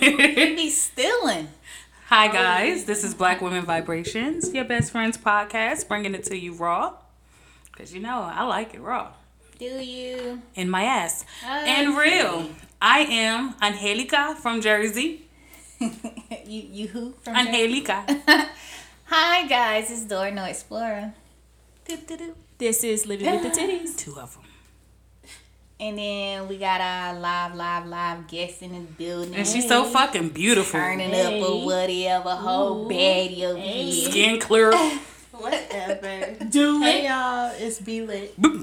be stealing. Hi guys, this is Black Women Vibrations, your best friends podcast, bringing it to you raw. Cause you know I like it raw. Do you? In my ass. Oh, okay. And real. I am Angelica from Jersey. you you who? From? Angelica. Hi guys, it's Dora No Explorer. This is Living with the Titties. Two of them. And then we got our live, live, live guest in the building. And she's so fucking beautiful. turning Hey. up or whatever, whole baddie over Hey. here. Skin clear. Whatever. Do Hey it. y'all, it's B lit. What would?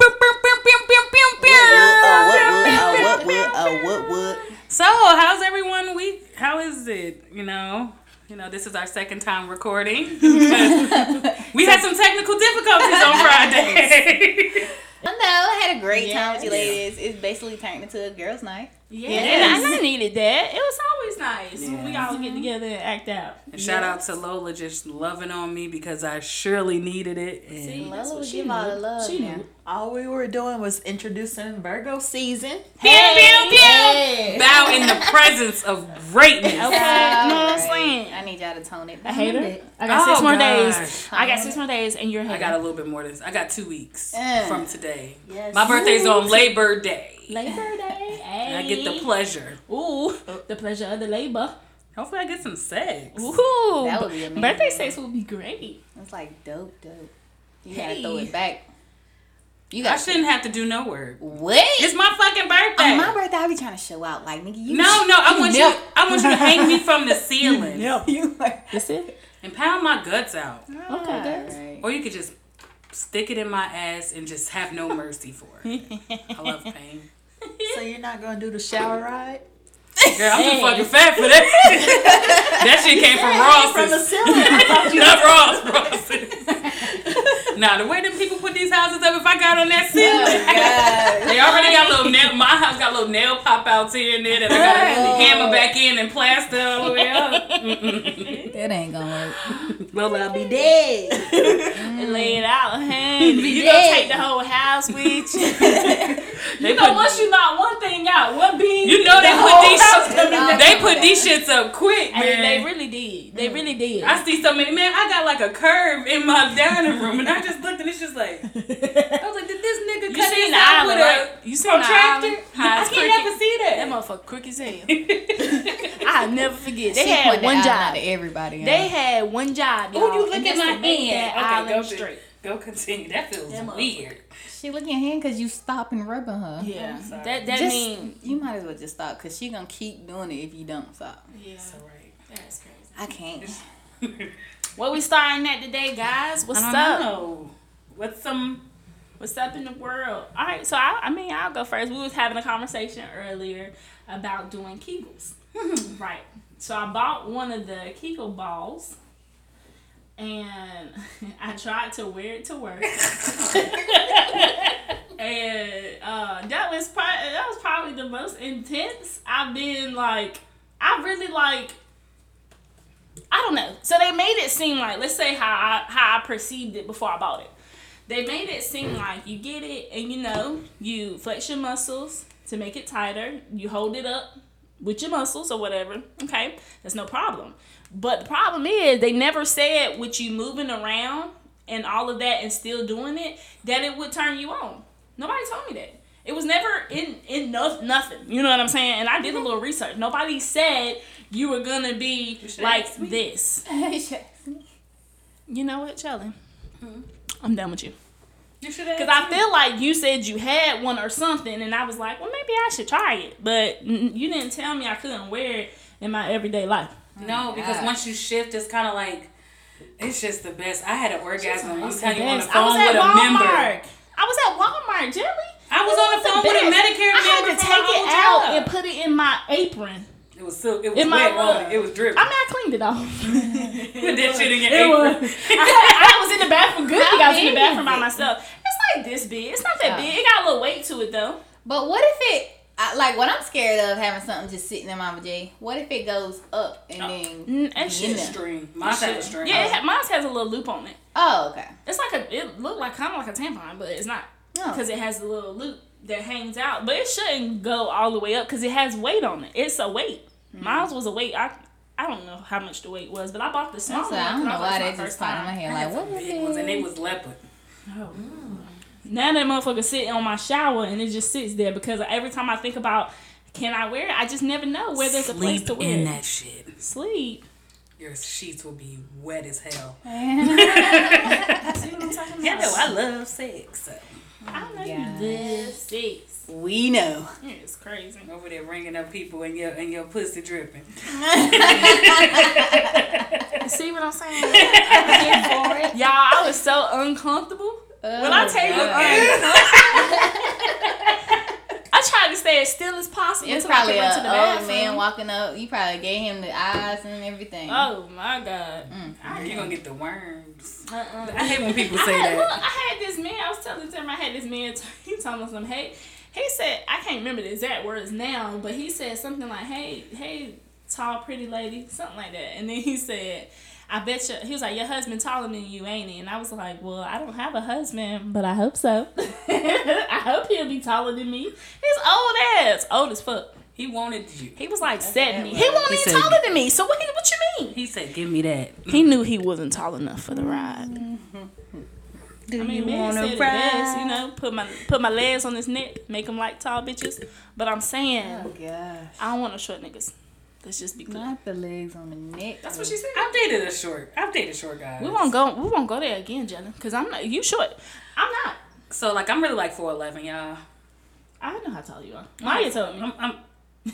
Oh, what would? Oh, what uh, would? Uh, so, how's everyone week? How is it? You know, you know, this is our second time recording. we had some technical difficulties on Friday. No, I had a great time with you ladies. It's basically turned into a girls' night. Yeah, Yes. and I needed that. It was always nice when we all get together and act out. And shout out to Lola just loving on me because I surely needed it. And See, Lola that's would she give all the knew. love She knew. All we were doing was introducing Virgo season. pew, pew, pew. Hey. bow in the presence of greatness. Okay, you know what I'm saying? I need y'all to tone it A down. hater. bit. I got six Oh, more gosh. days. I got six more days, and you're a. I got a little bit more than I got two weeks Uh. from today. Yes. My birthday's on Labor Day. Labor Day. And I get the pleasure. Ooh, uh, the pleasure of the labor. Hopefully, I get some sex. Ooh, That would be amazing. Birthday sex would be great. It's like dope, dope. You Hey. gotta throw it back. You I shouldn't have to do no work. What? It's my fucking birthday. On my birthday, I be trying to show out. Like, nigga, you. no, no, I want you. Yep. I want you to hang me from the ceiling Yeah, You like. That's it. and pound my guts out, Okay, guys. Alright. or you could just stick it in my ass and just have no mercy for it. I love pain. So you're not gonna do the shower ride? Girl, I'm Hey. too fucking fat for that. that shit came from Ross From the ceiling. I thought you Not Ross, Ross's. nah, the way them people put these houses up, if I got on that ceiling, God. they already got little nail. My house got little nail pop outs here and there that I gotta hammer back in and plaster all the way up. That ain't gonna work. Well, I'll be dead. Mm. And lay it out. Hey, you dead. gonna take the whole house with you. You know, put- once you knock one thing out, one being, You know they the put these house shits, they put these shits up quick, And they really did. They really did. I see so many man. I got like a curve in my dining room, and I just looked and it's just like I was like, did this nigga You cut seen his the out island, with right? a You seen the protractor? island? How I can't crooked? never see That that. motherfucker crook as hell. I'll never forget. They She had one job. to everybody. They had one job. Oh, y'all, you look at my hand. Okay, go straight. Go continue. That feels That weird. She look at your hand because you stop and rubbing her. Yeah, sorry. that that Just, mean you might as well just stop because she gonna keep doing it if you don't stop. yeah. That's all right. That's crazy. I can't. What we starting at today, guys? What's I don't up? know. What's some? What's up in the world? All right, so I, I mean, I'll go first. We was having a conversation earlier about doing Kegels. right. So I bought one of the Kegel balls, and I tried to wear it to work. and uh, that was probably that was probably the most intense I've been. Like, I really like. I don't know. So they made it seem like, let's say how I how I perceived it before I bought it. They made it seem like you get it and you know, you flex your muscles to make it tighter. You hold it up with your muscles or whatever. Okay? That's no problem. But the problem is they never said with you moving around and all of that and still doing it that it would turn you on. Nobody told me that. It was never in in no, nothing. You know what I'm saying? And I did a mm-hmm. little research. Nobody said you were gonna be like this. You know what, Shelly? Hmm? I'm done with you. You should have. Because I feel like you said you had one or something, and I was like, well, maybe I should try it. But you didn't tell me I couldn't wear it in my everyday life. No, because once you shift, it's kind of like it's just the best. I had an orgasm. I'm telling you on the was phone at with a member. Walmart. I was at Walmart, Jelly. I was on the phone with a. Medicare I had to take it out job. and put it in my apron. It was so it was In my wet, rug. it? It was dripping. I mean, I cleaned it off. Put that shit in your It apron. was. I, had, I was in the bathroom. Good thing I was in the bathroom by myself. It's like this big. It's not that Oh. big. It got a little weight to it though. But what if it, I, like, what I'm scared of having something just sitting in my vajay. What if it goes up and Oh. then? and that shit in string. Mine had a string. Yeah, it oh. ha- mine has a little loop on it. Oh, okay. It's like a. It looked like kind of like a tampon, but it's not Oh. because it has a little loop that hangs out. But it shouldn't go all the way up because it has weight on it. It's a weight. Mm-hmm. Miles was a weight. I I don't know how much the weight was, but I bought the small one. I don't know why they just first popped in my time. head. Like, had what was big ones, and it? it was leopard. Oh. Now that motherfucker sitting on my shower and it just sits there because every time I think about can I wear it, I just never know where there's a place to wear in it. that shit. Sleep. Your sheets will be wet as hell. See what I'm talking about? Yeah, no, I love sex. So. I know Yes. you live sex. We know. It's crazy. Over there ringing up people and your and your pussy dripping. See what I'm saying? I'm here for it. Y'all, I was so uncomfortable. when I oh, tell you uncomfortable, I tried to stay as still as possible It's probably could a to the old bathroom. man walking up. You probably gave him the eyes and everything. Oh my god. Mm. You're gonna get the worms. Uh-uh. I hate when people I say had, look, that. I had this man. I was telling him I had this man. He told me something. Hey, he said I can't remember the exact words now, but he said something like, "Hey, hey, tall, pretty lady," something like that. And then he said, "I bet you." He was like, "Your husband taller than you, ain't he?" And I was like, "Well, I don't have a husband, but I hope so. I hope he'll be taller than me. He's old ass, old as fuck." He wanted you. He was like seventy. that He wasn't He even said- taller than me. So what? What you mean? He said, "Give me that." He knew he wasn't tall enough for the ride. Mm-hmm. Do I mean, man said it best, you know, put my put my legs on his neck, make him like tall bitches. But I'm saying, Oh gosh. I don't want no short niggas. Let's just be clear. Not the legs on the neck. That's what she said. I've dated a short. I've dated short guys. We won't go. We won't go there again, Jenna. Cause I'm not. You short. I'm not. So like, I'm really like four eleven, y'all. I know how tall you are. Maya told me. I'm, I'm,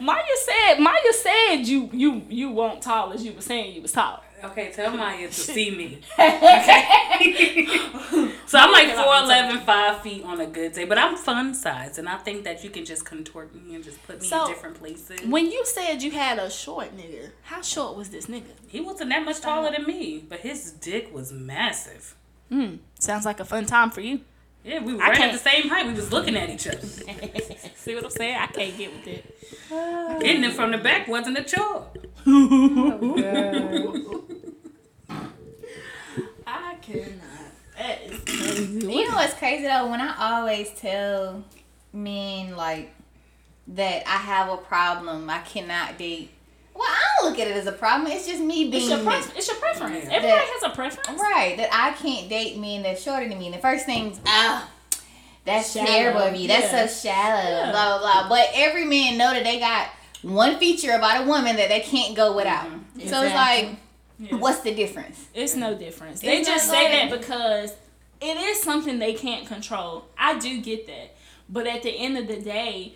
Maya said. Maya said you you you weren't tall as you were saying you was tall. Okay, tell Maya to see me. Okay. so I'm like Maya four cannot be feet on a good day, but I'm fun size, and I think that you can just contort me and just put me So, in different places. When you said you had a short nigga, how short was this nigga? He wasn't that much taller than me, but his dick was massive. Hmm. Sounds like a fun time for you. Yeah, we were I right at the same height. We was looking at each other. See what I'm saying? I can't get with it. Getting it from the back wasn't a chore. I cannot. That is crazy. You know what's crazy though? When I always tell men like that I have a problem, I cannot date. Well, I don't look at it as a problem. It's just me being It's your, me. pref- it's your preference. Yeah. Everybody That- has a preference. right. That I can't date men that's shorter than me. And the first thing's ah. That's Shallow. terrible of you. That's so shallow. Yeah. Blah blah blah. But every man know that they got one feature about a woman that they can't go without. So it's like, Yeah. what's the difference? It's no difference. They It's just say that because it is something they can't control. I do get that. But at the end of the day,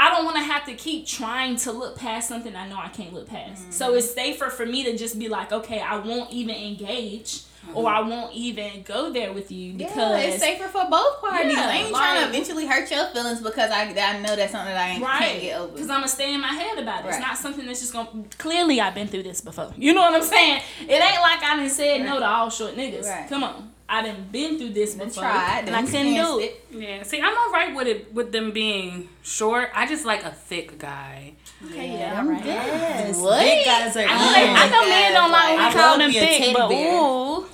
I don't want to have to keep trying to look past something I know I can't look past. So Mm-hmm. it's safer for me to just be like, okay, I won't even engage or I won't even go there with you because Mm-hmm. yeah, it's safer for both parties. Yeah, I ain't trying to eventually hurt your feelings because I, I know that's something that I ain't, can't get over. Because I'm going to stay in my head about it. It's not something that's just going to. Clearly, I've been through this before. You know what I'm saying? It ain't like I done said no to all short niggas. Right. Come on. I done been through this Done before. tried, and I couldn't do it. Yeah, see, I'm alright with it with them being short. I just like a thick guy. Okay, Yeah, yeah, I'm all right. good. Yes, What? big guys are I know, Oh. I know men don't like when I we call them thick, but bear. ooh.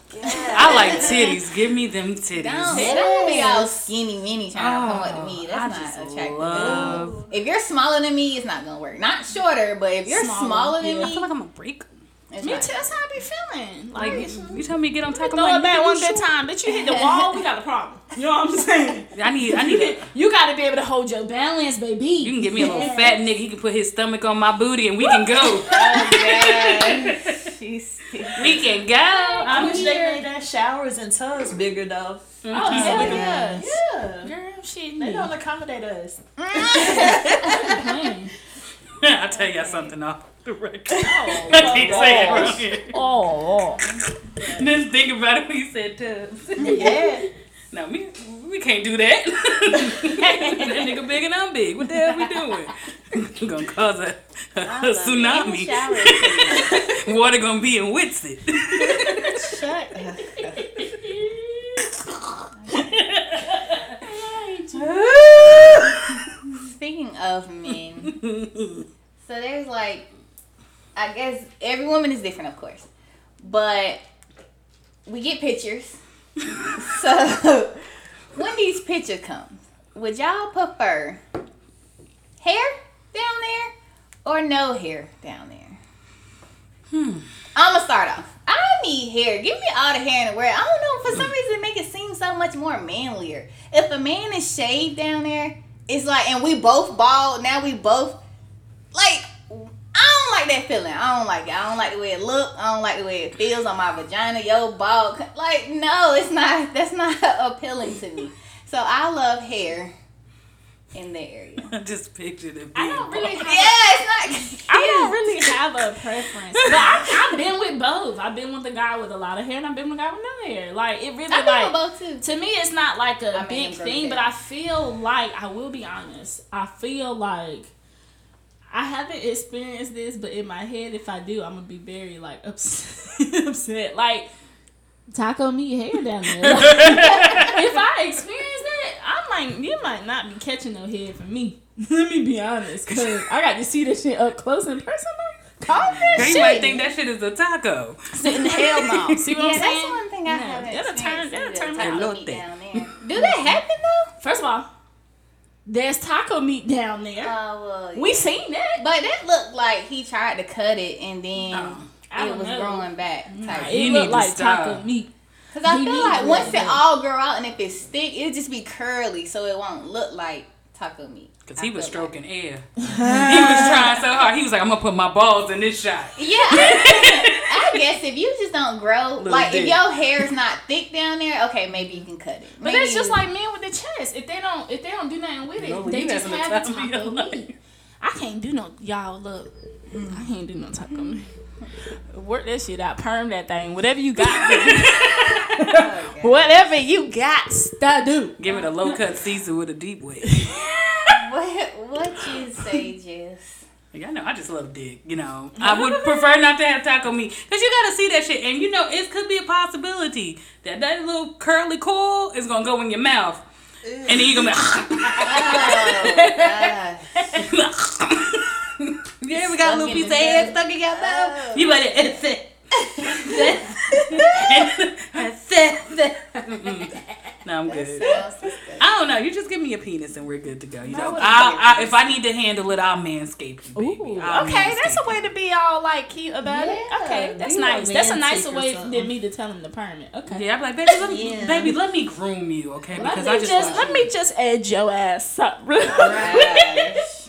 I like titties. Give me them titties. Don't, Yes. don't be all skinny mini trying to come up to me. Oh, I That's just not attractive. love- If you're smaller than me, it's not gonna work. Not shorter, but if you're Smaller, smaller, than yeah. I feel like I'm a break. It's Me not. too. That's how I be feeling. Like, Like you tell me to get on top. I'm throw like, it back one good time. Bitch, you hit the wall, we got a problem. You know what I'm saying? I need. I need. A, You got to be able to hold your balance, baby. you can give me a little fat nigga. He can put his stomach on my booty, and we can go. Oh, She's we can go. I I'm wish here. they made their showers and tubs bigger though. Mm-hmm. Oh, hell yeah. Yeah. Girl, shit. They don't accommodate us. I'll tell y'all something off the record. Oh, I can't say it around here. oh, Just think about it when you said tubs. Yeah. No, we we can't do that. that nigga big and I'm big. What the hell we doing? we gonna cause a, a, a tsunami. Water gonna be in Whitsett. Shut Speaking of men, so there's like, I guess every woman is different, of course, but we get pictures. so when these pictures come, would y'all prefer hair down there or no hair down there? Hmm. I'm gonna start off. I need hair. Give me all the hair in the world. I don't know. For some reason, make it seem so much more manlier. If a man is shaved down there, it's like, and we both bald. Now we both like. I don't like that feeling. I don't like it. I don't like the way it look. I don't like the way it feels on my vagina. Yo, bald. Like, no, it's not. That's not appealing to me. So I love hair in the area. I just pictured it. I don't really have Yeah, it's not. I don't really have a preference, but I, I've been with both. I've been with a guy with a lot of hair, and I've been with a guy with no hair. Like it really I've been like with both too. to me, it's not like a I big I'm thing, but. I feel like I will be honest. I feel like I haven't experienced this, but in my head, if I do, I'm gonna be very like upset. upset. Like taco meat hair down there. Like, if I experience that, I might you might not be catching no head from me. Let me be honest, cause I got to see this shit up close and personal. Call that They shit. might think that shit is a taco. Sitting hell no. See what yeah, I'm saying? that's one thing I Yeah, haven't that'll turn- that'll is turn the my taco meat down there. Do that happen though? First of all, there's taco meat down there. Oh well. we seen that. But that looked like he tried to cut it and then Oh, it was know. growing back. Type. It You looked like stop. taco meat. Cause I he feel like once it all grow out and if it's thick, it'll just be curly, so it won't look like taco meat. Cause I he was feel like. stroking air. he was trying so hard. He was like, I'm gonna put my balls in this shot. Yeah, I, I guess if you just don't grow, Little like if dick. your hair's not thick down there, okay, maybe you can cut it. But Maybe that's just like men with the chest. If they don't, if they don't do nothing with it, No, they just having a have time of taco meat. I can't do no y'all look. I can't do no taco meat. Work that shit out, perm that thing, whatever you got. Oh, whatever you got to do. Give it a low cut Caesar with a deep wave. what what you say, Jess? Like, I know, I just love dick. You know, I would prefer not to have taco meat because you gotta see that shit, and you know, it could be a possibility that that little curly coil is gonna go in your mouth, and then you're gonna be. Oh, you ever got a little piece of the head stuck in your oh. mouth? Oh. You better. It's it. That's it. No, I'm good. I don't know. You just give me a penis and we're good to go. You know, I, I, if I need to handle it, I'll manscape you, baby. I'll okay, that's a way to be all like cute about it. Okay, that's nice. That's a nicer way than me to tell him to perm it. Okay. Yeah, I'm like, baby, let me, Yeah. baby, let me groom you, okay? Let Because me I just, just, let me just edge your ass up.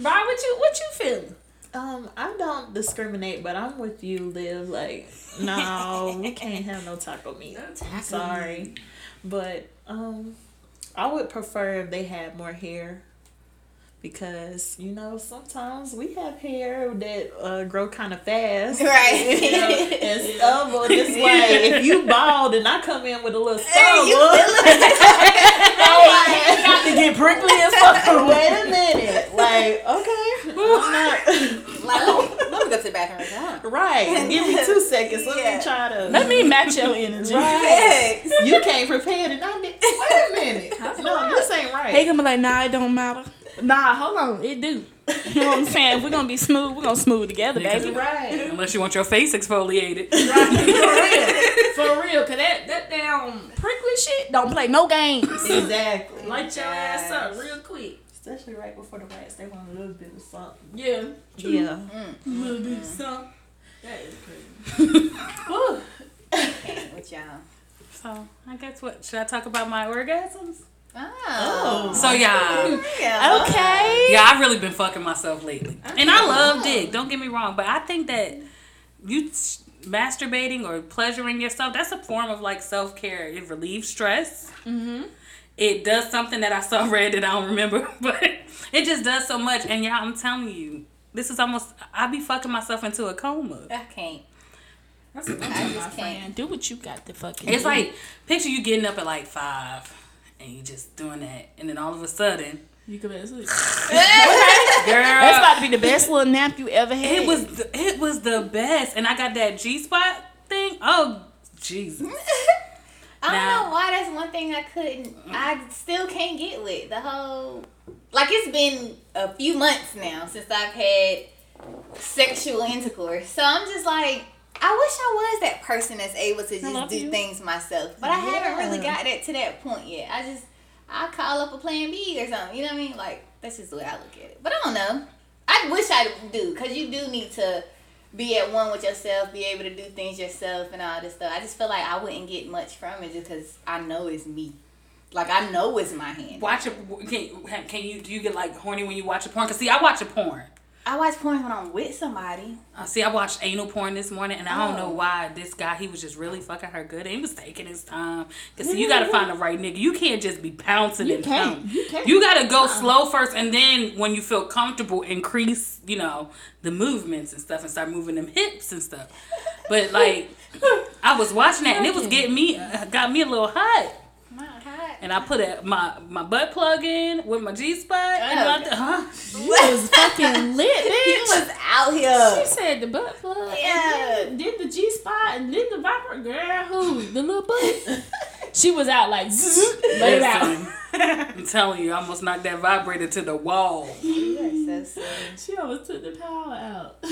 Brian, what you what you feeling? Um, I don't discriminate, but I'm with you, Liv. Like, no, we can't have no taco meat. I'm sorry, but um, I would prefer if they had more hair. Because you know sometimes we have hair that uh, grow kind of fast, Right. You know, and stubble this way. If you bald and I come in with a little stubble, you I got to get prickly as fuck. Wait a minute, like okay, I'm not. Like, let, me, let me go to the bathroom. Huh? Right. Give me two seconds. Let Yeah. me try to. Let me match your energy. Right. Yes. You came prepared and I did. Wait a minute. No, this ain't right. They gonna be like, nah, it don't matter. Nah, hold on, it do. You know what I'm saying? If we're gonna be smooth, we're gonna smooth together, baby. Right. Unless you want your face exfoliated. Right. For real. For real, cause that, that damn prickly shit don't play no games. Exactly. Light your ass up real quick. Especially right before the rats, they want a little bit of something. Yeah. Yeah. Mm, mm. A little bit of mm. something. That is crazy. Whew. Can't with y'all. So I guess what should I talk about my orgasms? Oh. oh. So yeah, Yeah. Okay. yeah, I've really been fucking myself lately, and I love dick. Don't get me wrong, but I think that you s- masturbating or pleasuring yourself that's a form of like self care. It relieves stress. Mm-hmm. It does something that I saw read that I don't remember, but it just does so much. And yeah, I'm telling you, this is almost I be fucking myself into a coma. I can't. That's what I I'm just my friend. Do what you got to fucking It's do. like picture you getting up at like five and you just doing that, and then all of a sudden, you could be asleep. girl, That's about to be the best little nap you ever had. it was the, it was the best, and I got that G spot thing. Oh Jesus! I don't Now- know why that's one thing I couldn't. I still can't get with the whole. Like it's been a few months now since I've had sexual intercourse, so I'm just like, I wish I was that person that's able to just do you. things myself, but I haven't really got that to that point yet. I just, I call up a plan B or something. You know what I mean? Like that's just the way I look at it. But I don't know. I wish I do because you do need to be at one with yourself, be able to do things yourself and all this stuff. I just feel like I wouldn't get much from it just because I know it's me. Like I know it's my hand. Watch a can can you do you get like horny when you watch a porn? Cause see, I watch a porn. I watch porn when I'm with somebody. Uh, see, I watched anal porn this morning, and I don't know Oh. why this guy he was just really fucking her good. And he was taking his time. Cause see, you gotta find the right nigga. You can't just be pouncing You and can't. You can't. You gotta go slow first, and then when you feel comfortable, increase you know the movements and stuff, and start moving them hips and stuff. But like, I was watching that, and it was getting me, uh, got me a little hot. Not hot. And I put a, my my butt plug in with my G spot, and oh, I th- huh? You was fucking lit, Bitch. He bitch. was out here. She said the butt plug. Yeah. And then, then the G spot and then the viper girl who the little butt. she was out like zzz, laid out. I'm telling you, I almost knocked that vibrator to the wall. You are so. She almost took the power out.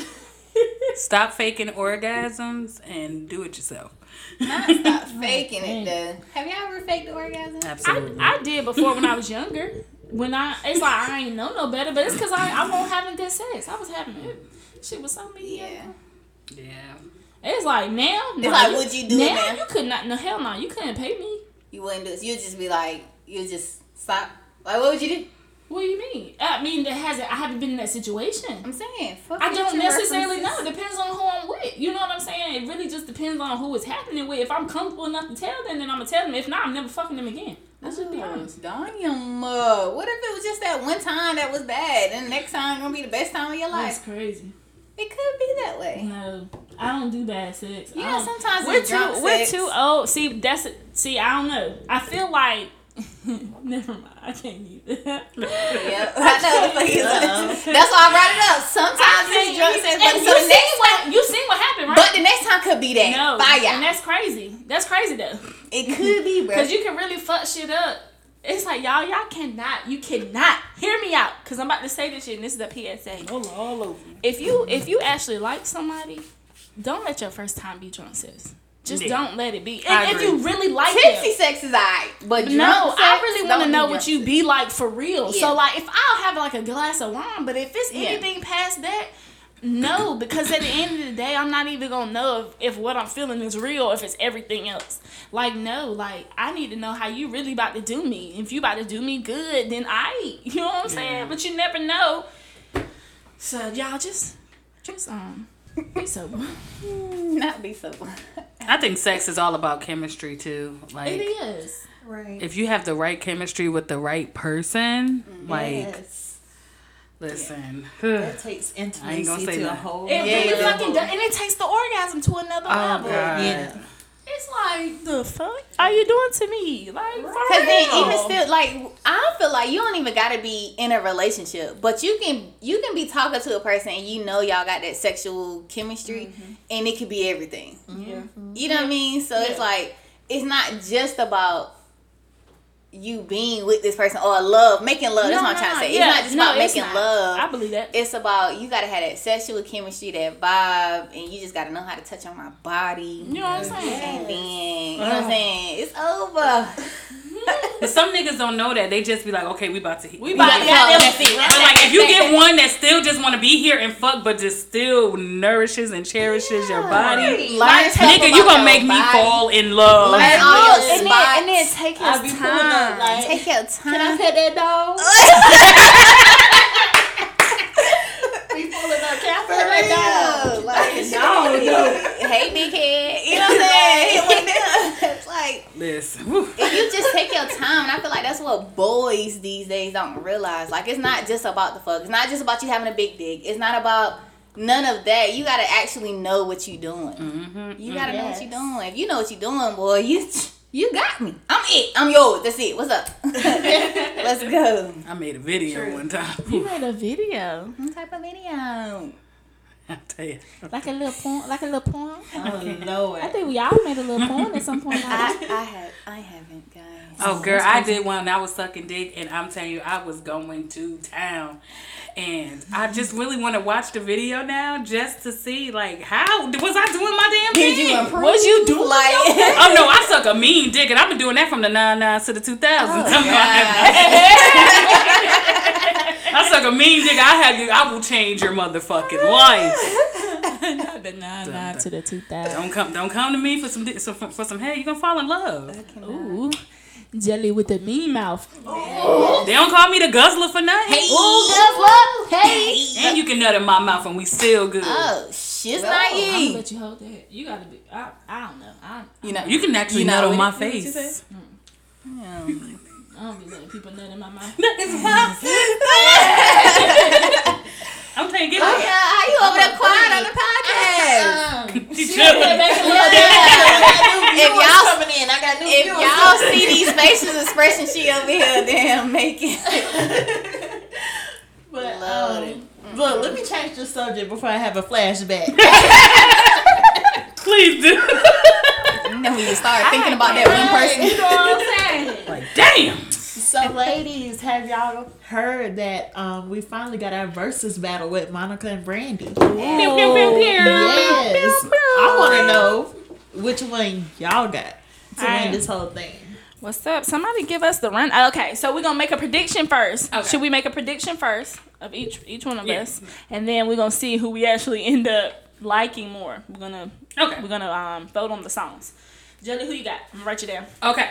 Stop faking orgasms and do it yourself. Not stop faking it though. Have y'all ever faked the orgasm? I, Absolutely. I did before when I was younger. When I, it's like I ain't know no better, but it's because I, I won't having good sex. I was having it. She was so me. Yeah. yeah. It's like now. It's like, would you do now? now? You could not. No hell no. You couldn't pay me. You wouldn't do this. You'd just be like, you'd just stop. Like, what would you do? What do you mean? I mean, that hasn't. I haven't been in that situation. I'm saying, fuck I don't necessarily know. It depends on who I'm with. You know what I'm saying? It really just depends on who it's happening with. If I'm comfortable enough to tell them, then I'm gonna tell them. If not, I'm never fucking them again. Let's just be honest. Damn. Uh, what if it was just that one time that was bad, and the next time gonna be the best time of your life? That's crazy. It could be that way. No, I don't do bad sex. Know, sometimes we're it's too drunk we're too old. See, that's see. I don't know. I feel like. Never mind. I can't either. Yep. I know the fuck you. That's why I brought it up. Sometimes it's drunk sex, but And so you the seen next what you seen what happened, right? but the next time could be that. no, Fire. and that's crazy. That's crazy though. it could be, bro. Cause you can really fuck shit up. It's like y'all, y'all cannot, you cannot hear me out. Cause I'm about to say this shit, and this is a PSA. All, all over. If you if you actually like somebody, don't let your first time be drunk sex. Just Yeah. don't let it be. And if you really like Tipsy them, sex is alright, but no, drunk I really want to know what you sex. be like for real. Yeah. So like, if I'll have like a glass of wine, but if it's Yeah. anything past that. No, because at the end of the day, I'm not even gonna know if, if what I'm feeling is real, if it's everything else. Like, no, like I need to know how you really about to do me. If you about to do me good, then I, you know what I'm saying. But you never know. So y'all just, just um, be sober. Not be sober. I think sex is all about chemistry too. Like it is. Right. if you have the right chemistry with the right person, mm-hmm. like yes. listen. That takes I ain't gonna intimacy say to a whole It Yeah, really yeah. fucking does, and it takes the orgasm to another Oh level. god. Yeah. It's like the fuck are you doing to me? Like for Cause then even still, like I feel like you don't even gotta be in a relationship, but you can you can be talking to a person and you know y'all got that sexual chemistry, mm-hmm. and it could be everything. yeah. You know what I mean? So it's like it's not just about you being with this person or love, making love. That's what I'm trying to say. It's not just no, about making not. love. I believe that. it's about you gotta have that sexual chemistry, that vibe, and you just gotta know how to touch on my body. You know what I'm saying? And then you know what I'm saying? It's over. But some niggas don't know that. They just be like, okay, we about to hit. We about about to to fuck, goddamn that's it. But like, if you get one that still just want to be here and fuck, but just still nourishes and cherishes your body, Learn Like, nigga, you gonna your make me body. fall in love. Learn And, all your then, spots. and then take his I be pulling up time. like- Take your time. Can I pet that dog? we pulling up. Can I For pet that real. dog? Like, No, no. hey, big head. You know what I'm saying? Hit one of them. It's like Listen, if you just take your time, and I feel like that's what boys these days don't realize. Like it's not just about the fuck. It's not just about you having a big dick. It's not about none of that. You gotta actually know what you're doing. Mm-hmm. You gotta know what you're doing. If you know what you're doing, boy, you you got me. I'm it. I'm yours. That's it. What's up? Let's go. I made a video one time. You made a video. What type of video? I'll tell you. Like a little porn, like a little porn. Oh Lord. I think we all made a little porn at some point. I, I have I haven't guys. Oh, girl, I did one. I was sucking dick, and I'm telling you, I was going to town. And I just really want to watch the video now, just to see like how was I doing my damn Did thing? you improve? Was you doing like? Oh no, I suck a mean dick, and I've been doing that from the nine nines to the two thousands. Oh, I suck a mean dick. I have you. I will change your motherfucking life. Not the nine nine to the two thousand. Don't come. Don't come to me for some dick, so for, for some hair. You gonna fall in love. Ooh, jelly with the mean mouth. They don't call me the guzzler for nothing. Hey, Ooh, guess what? Hey. And you can nut in my mouth, and we still good. Oh, shit's I'm gonna let you hold that. You gotta be. I, I don't know. I, You know, You can actually You nut on my it- you face. Mm. Yeah. I don't be letting people nut in my mouth. I'm telling you, get Oh, it. yeah, how you over there quiet on the podcast? She should. if y'all coming in, I got new if y'all see these facial expressions she over here damn making. But Love um, it. look, let me change the subject before I have a flashback. Please do. And then when you start thinking about that one person. You know what I'm saying? like, damn. So, ladies, have y'all heard that um we finally got our versus battle with Monica and Brandy? Pew. Yes, I want to know which one y'all got to win this whole thing. What's up? Somebody give us the run. Okay, so we're gonna make a prediction first. Okay. Should we make a prediction first of each each one of Yeah. us, and then we're gonna see who we actually end up liking more. We're gonna Okay. we're gonna um vote on the songs. Jelly, who you got? I'm gonna write you down. Okay.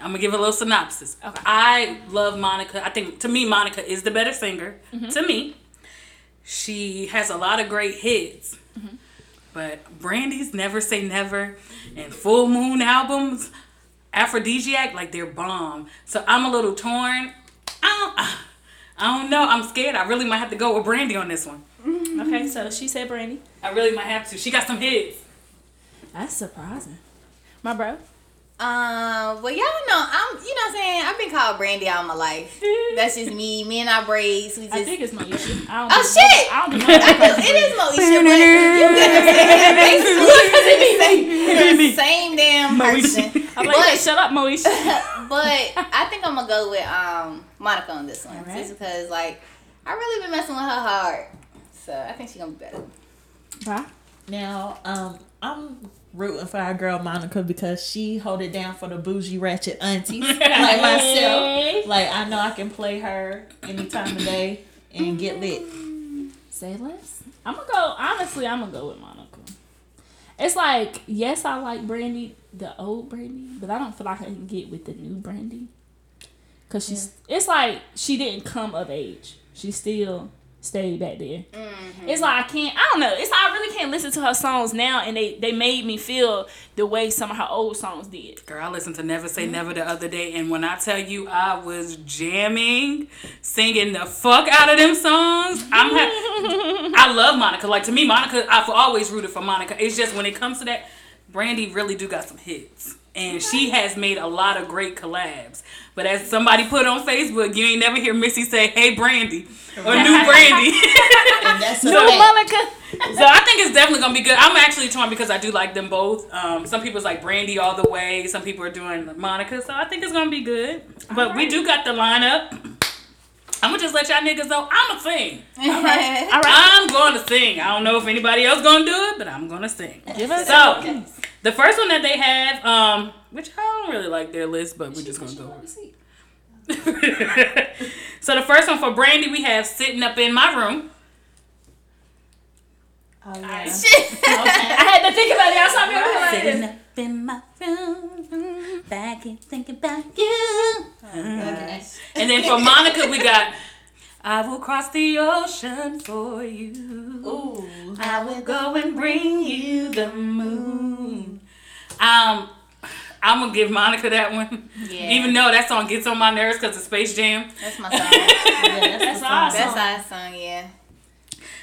I'm gonna give a little synopsis. Okay. I love Monica. I think to me Monica is the better singer. Mm-hmm. To me, she has a lot of great hits. Mm-hmm. But Brandy's Never Say Never and Full Moon albums, Aphrodisiac, like they're bomb. So I'm a little torn. I don't, I don't know. I'm scared. I really might have to go with Brandy on this one. Mm-hmm. Okay, so she said Brandy. I really might have to. She got some hits. That's surprising. My bro. Um, well, y'all know I'm. You know what I'm saying? I've been called Brandy all my life. That's just me. Me and our braids. We just. I think it's Moesha. I don't Oh, do- shit! I don't do I none know of it is Moesha, but you get what I'm saying? Basically, the same damn person. I'm like, hey, shut up, Moesha. But I think I'm gonna go with um Monica on this one, Alright. just because like I really been messing with her hard, so I think she's gonna be better. Bye. Now, um, I'm rooting for our girl Monica because she hold it down for the bougie ratchet aunties like myself. Like I know I can play her any time of day and get lit. Say less. I'm gonna go. Honestly, I'm gonna go with Monica. It's like yes, I like Brandy, the old Brandy, but I don't feel like I can get with the new Brandy. Cause she's. It's like she didn't come of age. She still stayed back there. Mm-hmm. It's like I can't. I don't know. It's like I really can't listen to her songs now, and they they made me feel the way some of her old songs did. Girl, I listened to Never Say mm-hmm. Never the other day, and when I tell you I was jamming, singing the fuck out of them songs, I'm ha- I love Monica. Like to me, Monica, I've always rooted for Monica. It's just when it comes to that, Brandy really do got some hits, and she has made a lot of great collabs. But as somebody put on Facebook, you ain't never hear Missy say, "Hey Brandy" or "New Brandy." And that's a fact. Monica. So I think it's definitely gonna be good. I'm actually torn because I do like them both. Um, some people's like Brandy all the way. Some people are doing Monica. So I think it's gonna be good. But we do got the lineup. I'm gonna just let y'all niggas know I'm a sing. All right, all right. I'm gonna sing. I don't know if anybody else gonna do it, but I'm gonna sing. Give us. So the first one that they have, um, which I don't really like their list, but we're just gonna go. with it. so the first one for Brandy, we have sitting up in my room. Oh, yeah. I had to think about it. I saw me over like Sitting this. up in my room, back and thinking about you. And then for Monica, we got I will cross the ocean for you. Ooh. I will go and bring you the moon. Um, I'm gonna give Monica that one, Yeah, even though that song gets on my nerves because of Space Jam. that's my song. Yeah, that's, That's the awesome. that's our song. Yeah.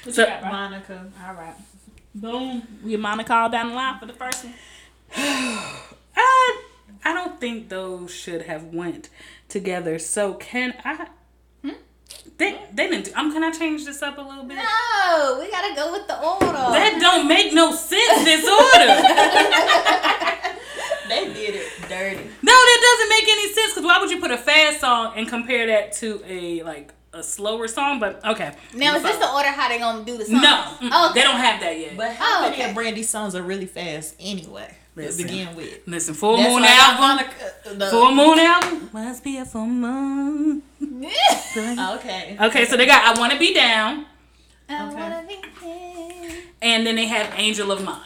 What So- you got. Monica. All right. Boom. We get Monica all down the line for the first one. I I don't think those should have went together. So can I? They they didn't. Do, um, can I change this up a little bit? No, we gotta go with the order. That don't make no sense. This order. They did it dirty. No, that doesn't make any sense. Because why would you put a fast song and compare that to a like a slower song? But okay. now is this the order how they gonna do the song? No, Oh, they don't have that yet. But how Oh, many okay. of Brandy's songs are really fast anyway? Listen. To begin with. Listen, full That's moon why I got album. Uh, the- Full moon album. Must be a full moon. Okay. Okay, so they got I Wanna Be Down, I Okay. wanna be there. and then they have Angel of Mine.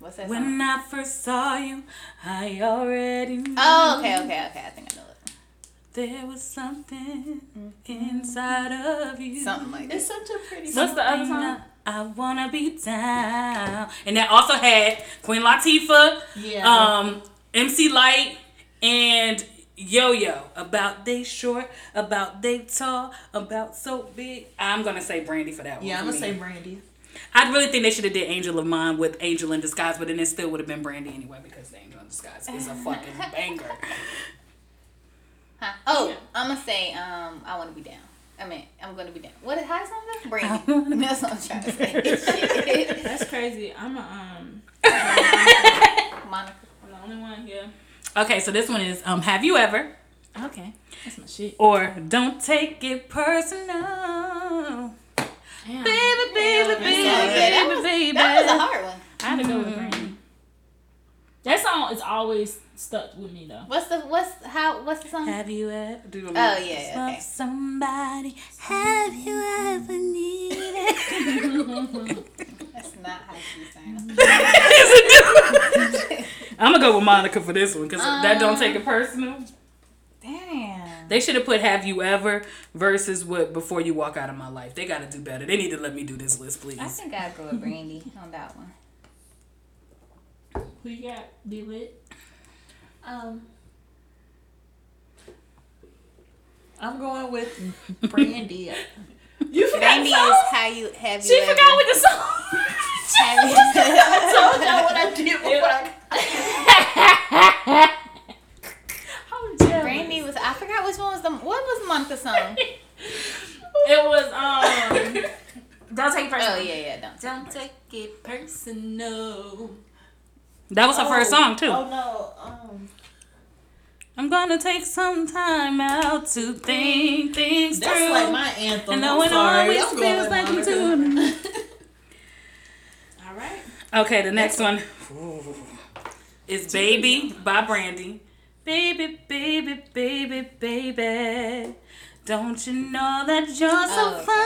What's that song? When I first saw you, I already knew Oh, okay, okay, okay. I think I know it. there was something mm-hmm. inside of you. Something like that. It's such a pretty What's the other song? I, wanna be down. And that also had Queen Latifah, Yeah. um, MC Lyte, and Yo Yo. About they short, about they tall, about so big. I'm gonna say Brandy for that one. yeah, I'm gonna say Brandy. I really think they should have did Angel of Mine with Angel in Disguise, but then it still would have been Brandy anyway because the Angel in Disguise is a fucking banger. Huh? Oh, I'm gonna say um, I wanna be down. I mean, I'm gonna be down. What? How does song go? I Brandy. wanna That's what I'm trying to say. That's crazy. I'm a um. Monica. I'm the only one here. Okay, so this one is um, Have You Ever? Okay, that's my shit. Or Don't Take It Personal. Damn. Baby, baby, Yeah, baby, baby, baby. That was a hard one. I had to go with Brandy. That song is always stuck with me though. What's the what's how what's the song? Have you ever? Do Oh yeah, love okay. somebody? Have you ever needed? That's not how she sang. I'm gonna go with Monica for this one because that don't take it um, personal. Damn. They should have put "Have you ever" versus what "Before you walk out of my life." They got to do better. They need to let me do this list, please. I think I'd go with Brandy on that one. Who you got? B-Lit. Um, I'm going with Brandy. You forgot Brandy the is how you have She you ever. forgot what the song. have you- told y'all what I did before I I'm jealous. Brandy was. I forgot which one was the. What was Monica's song? It was um. Don't take it personal. Oh yeah, yeah. Don't. Don't take it personal. That was her first song too. Oh no. Um, I'm gonna take some time out to think things that's through. like my anthem. and I'm no one sorry. always I'm feels like I'm doing. All right. Okay, the next one is "Baby" by Brandy. Baby, baby, baby, baby. Don't you know that you're so Oh, okay, fine?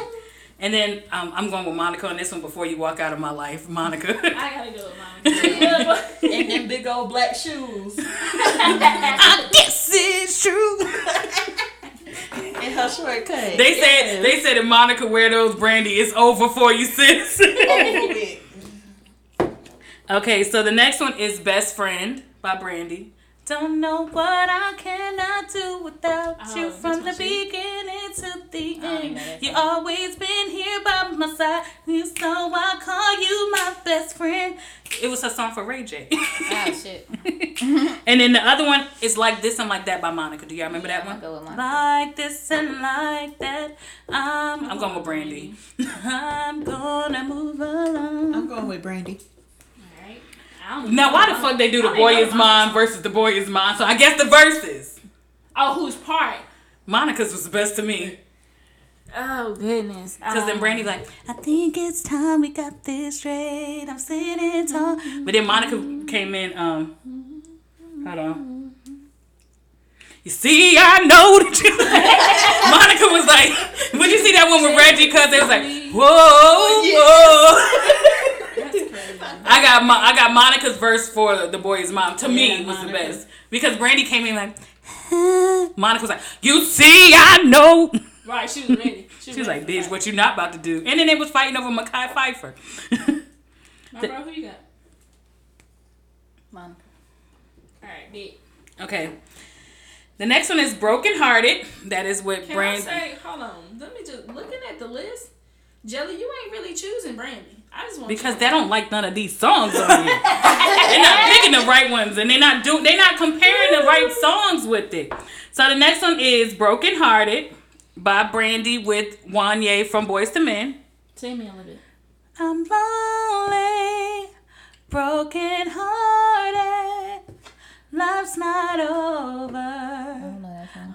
okay, okay. And then um, I'm going with Monica on this one before you walk out of my life. Monica. I gotta go with mine. And them big old black shoes. I guess it's true. And her short cut. They said they said if Monica wear those brandy, it's over for you, sis. okay, so the next one is Best Friend by Brandy. Don't know what I cannot do without Oh, you from the beginning to the oh, I don't end. You song. always been here by my side, so I call you my best friend. It was a song for Ray J. Oh shit. and then the other one is like this and like that by Monica. Do y'all remember that one? gonna go with Like this and like that. I'm, I'm going with Brandy. I'm gonna move along. I'm going with Brandy. Alright. I don't Now, know. why the fuck they do the boy is know mine versus the boy is mine? So I guess the verses. Oh, whose part? Monica's was the best to me. Oh goodness. Cause then Brandy like, I think it's time we got this straight. I'm sitting tall. But then Monica came in. Um, hold on. You see, I know that you. Monica was like, would you see that one with Reggie? Cause it was like, whoa, whoa. That's crazy. I got Mo- I got Monica's verse for the boy's mom. To me, Yeah, was the best because Brandy came in like. Monica was like, "You see, I know." Right, she was ready. She, She was ready like, "Bitch, fight. what you not about to do?" And then they was fighting over Mekhi Phifer. My bro, who you got? Monica. Alright, big. okay, the next one is "Broken Hearted." That is with Can Brandy. I say, hold on, let me just, looking at the list, Jelly, you ain't really choosing Brandy. I just want because they don't like none of these songs on here. they're not picking the right ones, and they're not do they're not comparing the right songs with it. So the next one is "Broken Hearted" by Brandy with Wanya from Boyz II Men. Tell me a little bit. I'm lonely, broken hearted. Life's not over.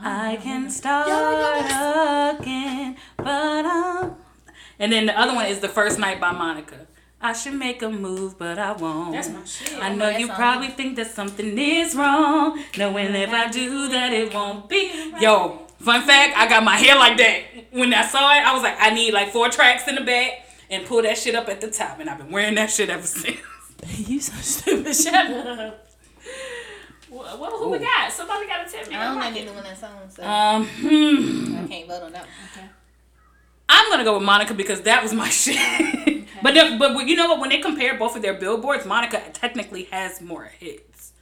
I can start again, but um. And then the other one is the first night by Monica. I should make a move, but I won't. That's my shit. I know you song. probably think that something is wrong, knowing if I do that it won't be. Yo, fun fact, I got my hair like that. When I saw it, I was like, I need like four tracks in the back and pull that shit up at the top, and I've been wearing that shit ever since. you so stupid. Shut up. Well, well, who we got? Somebody got to tell me. I don't know Rocket. anyone that song, so Um, hmm. I can't vote on that one. I'm gonna go with Monica because that was my shit. but but you know what? When they compare both of their billboards, Monica technically has more hits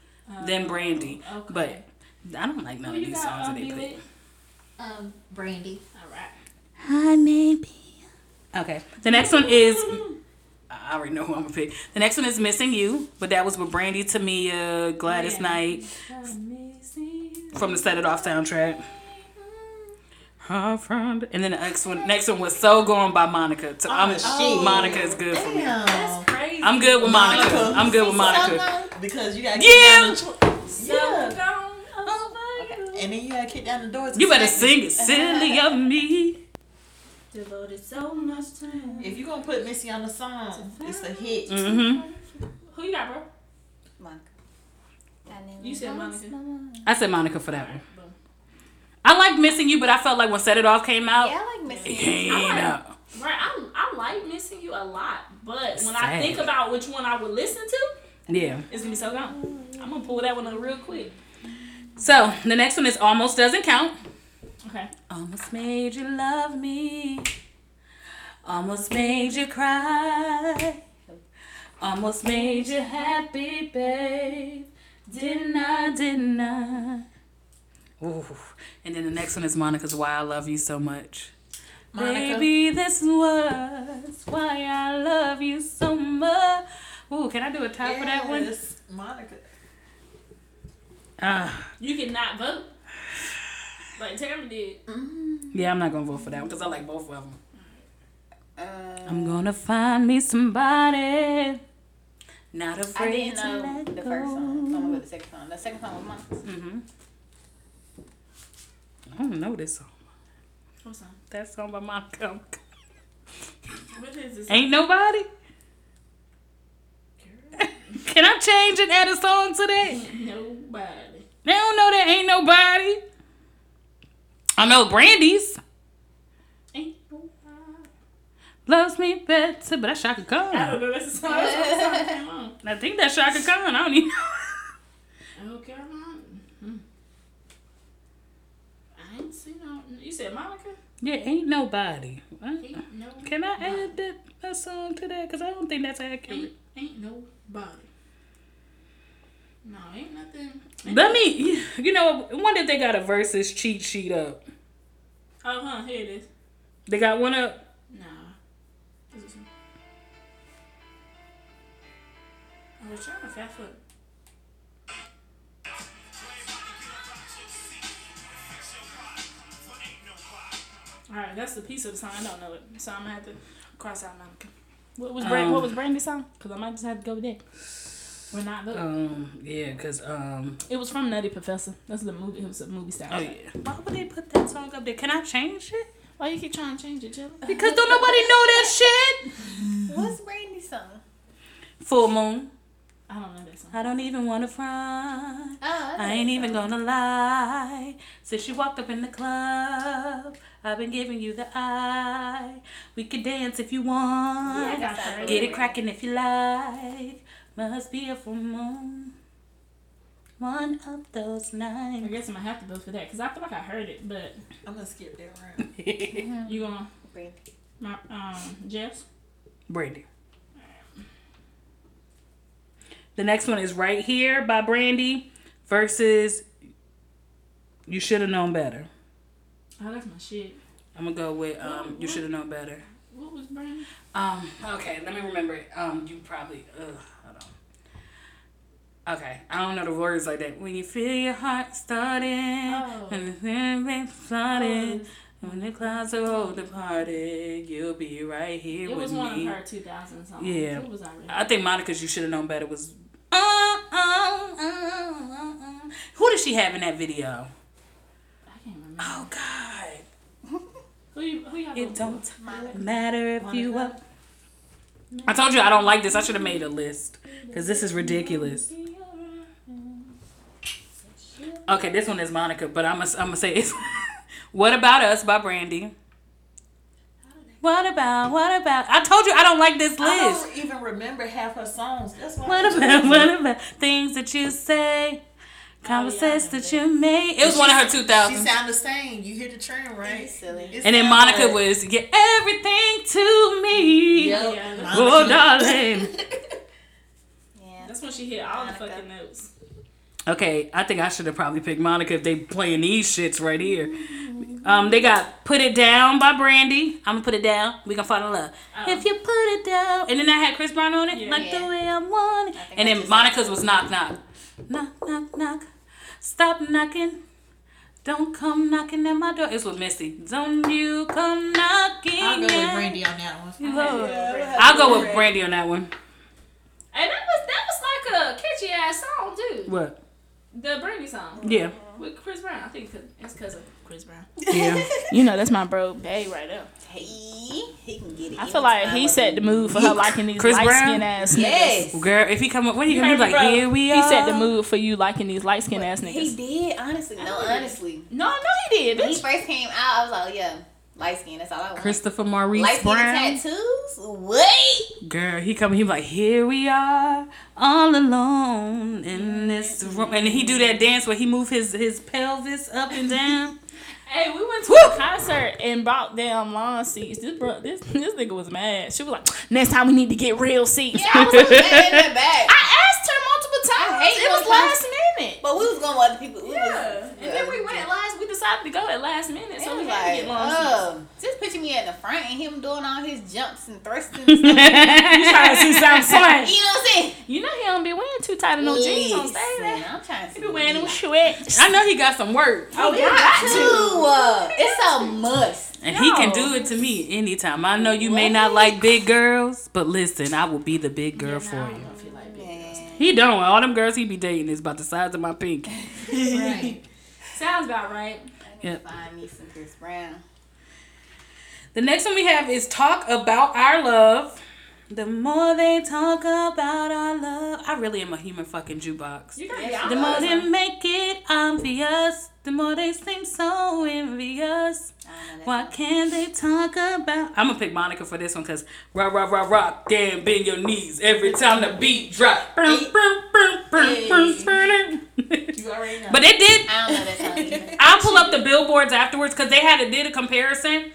than Brandy. Oh, okay. But I don't like none Who of these songs that um, they pick. Um, Brandy. All right. Hi, maybe. Okay. The next one is. I already know who I'm gonna pick. The next one is "Missing You," but that was with Brandy, Tamia, Gladys Yeah. Knight from the Set It Off soundtrack. Her friend. And then the next one, next one was "So Gone" by Monica. So I'm, shit. Monica is good for me. Damn. Crazy. I'm good with Monica. Monica. I'm good with Monica. long. Because you gotta Yeah. kick down the tw- So yeah. gone over you. And then you gotta kick down the doors. and You better sing. sing it, silly of me. Devoted so much time. If you gonna put Missy on the song, it's a hit. Mm-hmm. Who you got, bro? Monica. You said Monica. I said Monica for that one. Boom. I like missing you, but I felt like when Set It Off came out, Yeah, I like missing it came I like- out. Right, I, I like missing you a lot, but when I think about which one I would listen to, Yeah. it's gonna be so gone. I'm gonna pull that one up real quick. So the next one is almost doesn't count. Okay. Almost made you love me. Almost made you cry. Almost made you happy, babe. Didn't I? Didn't I? Ooh. And then the next one is Monica's "Why I Love You So Much." Monica. Baby, this was why I love you so much. Ooh, can I do a top for that one? Monica. Ah, You cannot vote. Like Tammy did. yeah, I'm not gonna vote for that one because I like both of them. Uh, I'm gonna find me somebody. Not I afraid didn't to know let the go. first song, so I'm gonna go to the second song. The second song was Monica's. Mm-hmm. I don't know this song. What's that? That song by Monica. What is this? Ain't nobody. Can I change and add a song to that? Nobody. They don't know that ain't nobody. I know Brandy's Ain't nobody. loves me better, but that's Chaka I Khan. don't know. That's the song. That's what the song came. I think that's Chaka Khan. I don't even know. Okay, man. Hmm. Ain't seen. You said Monica? Yeah, ain't nobody. Ain't no. Can I add that, that song to that? Because I don't think that's accurate. Ain't, ain't nobody. No, ain't nothing. Ain't Let me, you know, I wonder if they got a versus cheat sheet up. Oh, huh. Here it is. They got one up. Nah. I was trying to fast foot. Alright, that's the piece of the song. I don't know it. So I'm gonna have to cross out Monica. What was Brand, Um, what was Brandy's song? Because I might just have to go with that. We're not voting. Um, yeah, because, um, It was from Nutty Professor. That's the movie. It was a movie style. oh, yeah. Why would they put that song up there? Can I change it? Why you keep trying to change it, Jill? Because don't nobody know that shit. What's Brandy's song? Full Moon. I don't know that song. I don't even want to front. Oh, I ain't even gonna lie. Since you walked up in the club, I've been giving you the eye. We could dance if you want. I got her. Get it cracking if you like. Must be a full moon. One of those nights. I guess I'm gonna have to vote for that because I feel like I heard it, but I'm gonna skip that round. you gonna Brandy. my um Jess? Brandy. The next one is right here by Brandy versus You Should Have Known Better. Oh, that's my shit. I'm gonna go with um, You Should Have Known Better. What was Brandy? Um. Okay. Let me remember it. Um. You probably. Ugh. Hold on. Okay. I don't know the words like that. When you feel your heart starting, Oh. when the thing starting, when the clouds are all departed, you'll be right here It with was one of her 2000 songs. Yeah. It was. I think Monica's "You Should Have Known Better" was. Uh, uh, uh, uh, uh. Who does she have in that video? I can't remember. Oh God. Who you, who y'all It don't matter if you up. I told you I don't like this. I should have made a list because this is ridiculous. Okay, this one is Monica, but I'm gonna I'm gonna say it's "What About Us" by Brandy. What about? What about? I told you I don't like this list. I don't even remember half her songs. That's why. What about? What about things that you say? Oh, conversations that you made. It was one of her two She sound the same. You hear the trend, right? He's silly. It And then Monica like- was get everything to me. Yep. Yeah, Oh, darling. Yeah. That's when she hit all the fucking notes. Okay, I think I should have probably picked Monica if they playing these shits right here. Um, they got "Put It Down" by Brandy. I'm gonna put it down. We gonna fall in love. Oh. If you put it down, and then I had Chris Brown on it, Yeah. like Yeah. the way I want it. I And then Monica's was "Knock Knock." Knock knock knock. Stop knocking. Don't come knocking at my door. It's with Missy. Don't you come knocking. I'll go with Brandy on that one. Yeah, I'll go with Brandy on that one. And that was that was like a catchy ass song too. What? The Brandy song Yeah. With Chris Brown. I think it's because of Chris Brown. Yeah. You know that's my bro Bay right there. Hey, he can get it. I feel like he set the mood for her liking these Chris light Brown? skin ass niggas. Girl, if he come up, what he You gonna heard be like? bro. Here we are. He are. set the mood for you liking these light skin ass niggas. He did, honestly. No, honestly. No, no, he did. When he first came out, I was like, oh, yeah, light skin. That's all I want. Christopher Maurice Light skin Brown. tattoos? Wait. Girl, he come. He like, here we are, all alone in this room, and he do that dance where he move his his pelvis up and down. Hey, we went to Woo! a concert and bought damn lawn seats. This bro, this this nigga was mad. She was like, "Next time we need to get real seats." Yeah, I was mad in the back. I asked her multiple times. I hate it was when last minute. But we was going with other people. We Yeah, was, and then we went at last. We decided to go at last minute, It so we was had to like, get lawn seats. oh, just picture me at the front and him doing all his jumps and thrusting. And you trying to see something slang? You know what I'm saying? You know he don't be wearing too tight of no jeans on Listen, stage. I'm trying to He be wearing them what sweats. I know he got some work, Oh, he got to. Uh, it's a must. and he can do it to me anytime. I know you may not like big girls, but listen, I will be the big girl for you. Man. He don't. All them girls he be dating is about the size of my pinky. Right. Sounds about right. I need Yep. to find me some Chris Brown. The next one we have is talk about our love. The more they talk about our love, I really am a human fucking jukebox. You gotta be Yes, The more they make it obvious, the more they seem so envious. I don't know that Why can't they talk about? I'm gonna pick Monica for this one because rock, rock, rock, rock, damn, bend your knees every time the beat drop. You already know. But it did. I don't know that song. I'll pull up the billboards afterwards because they had a did a comparison.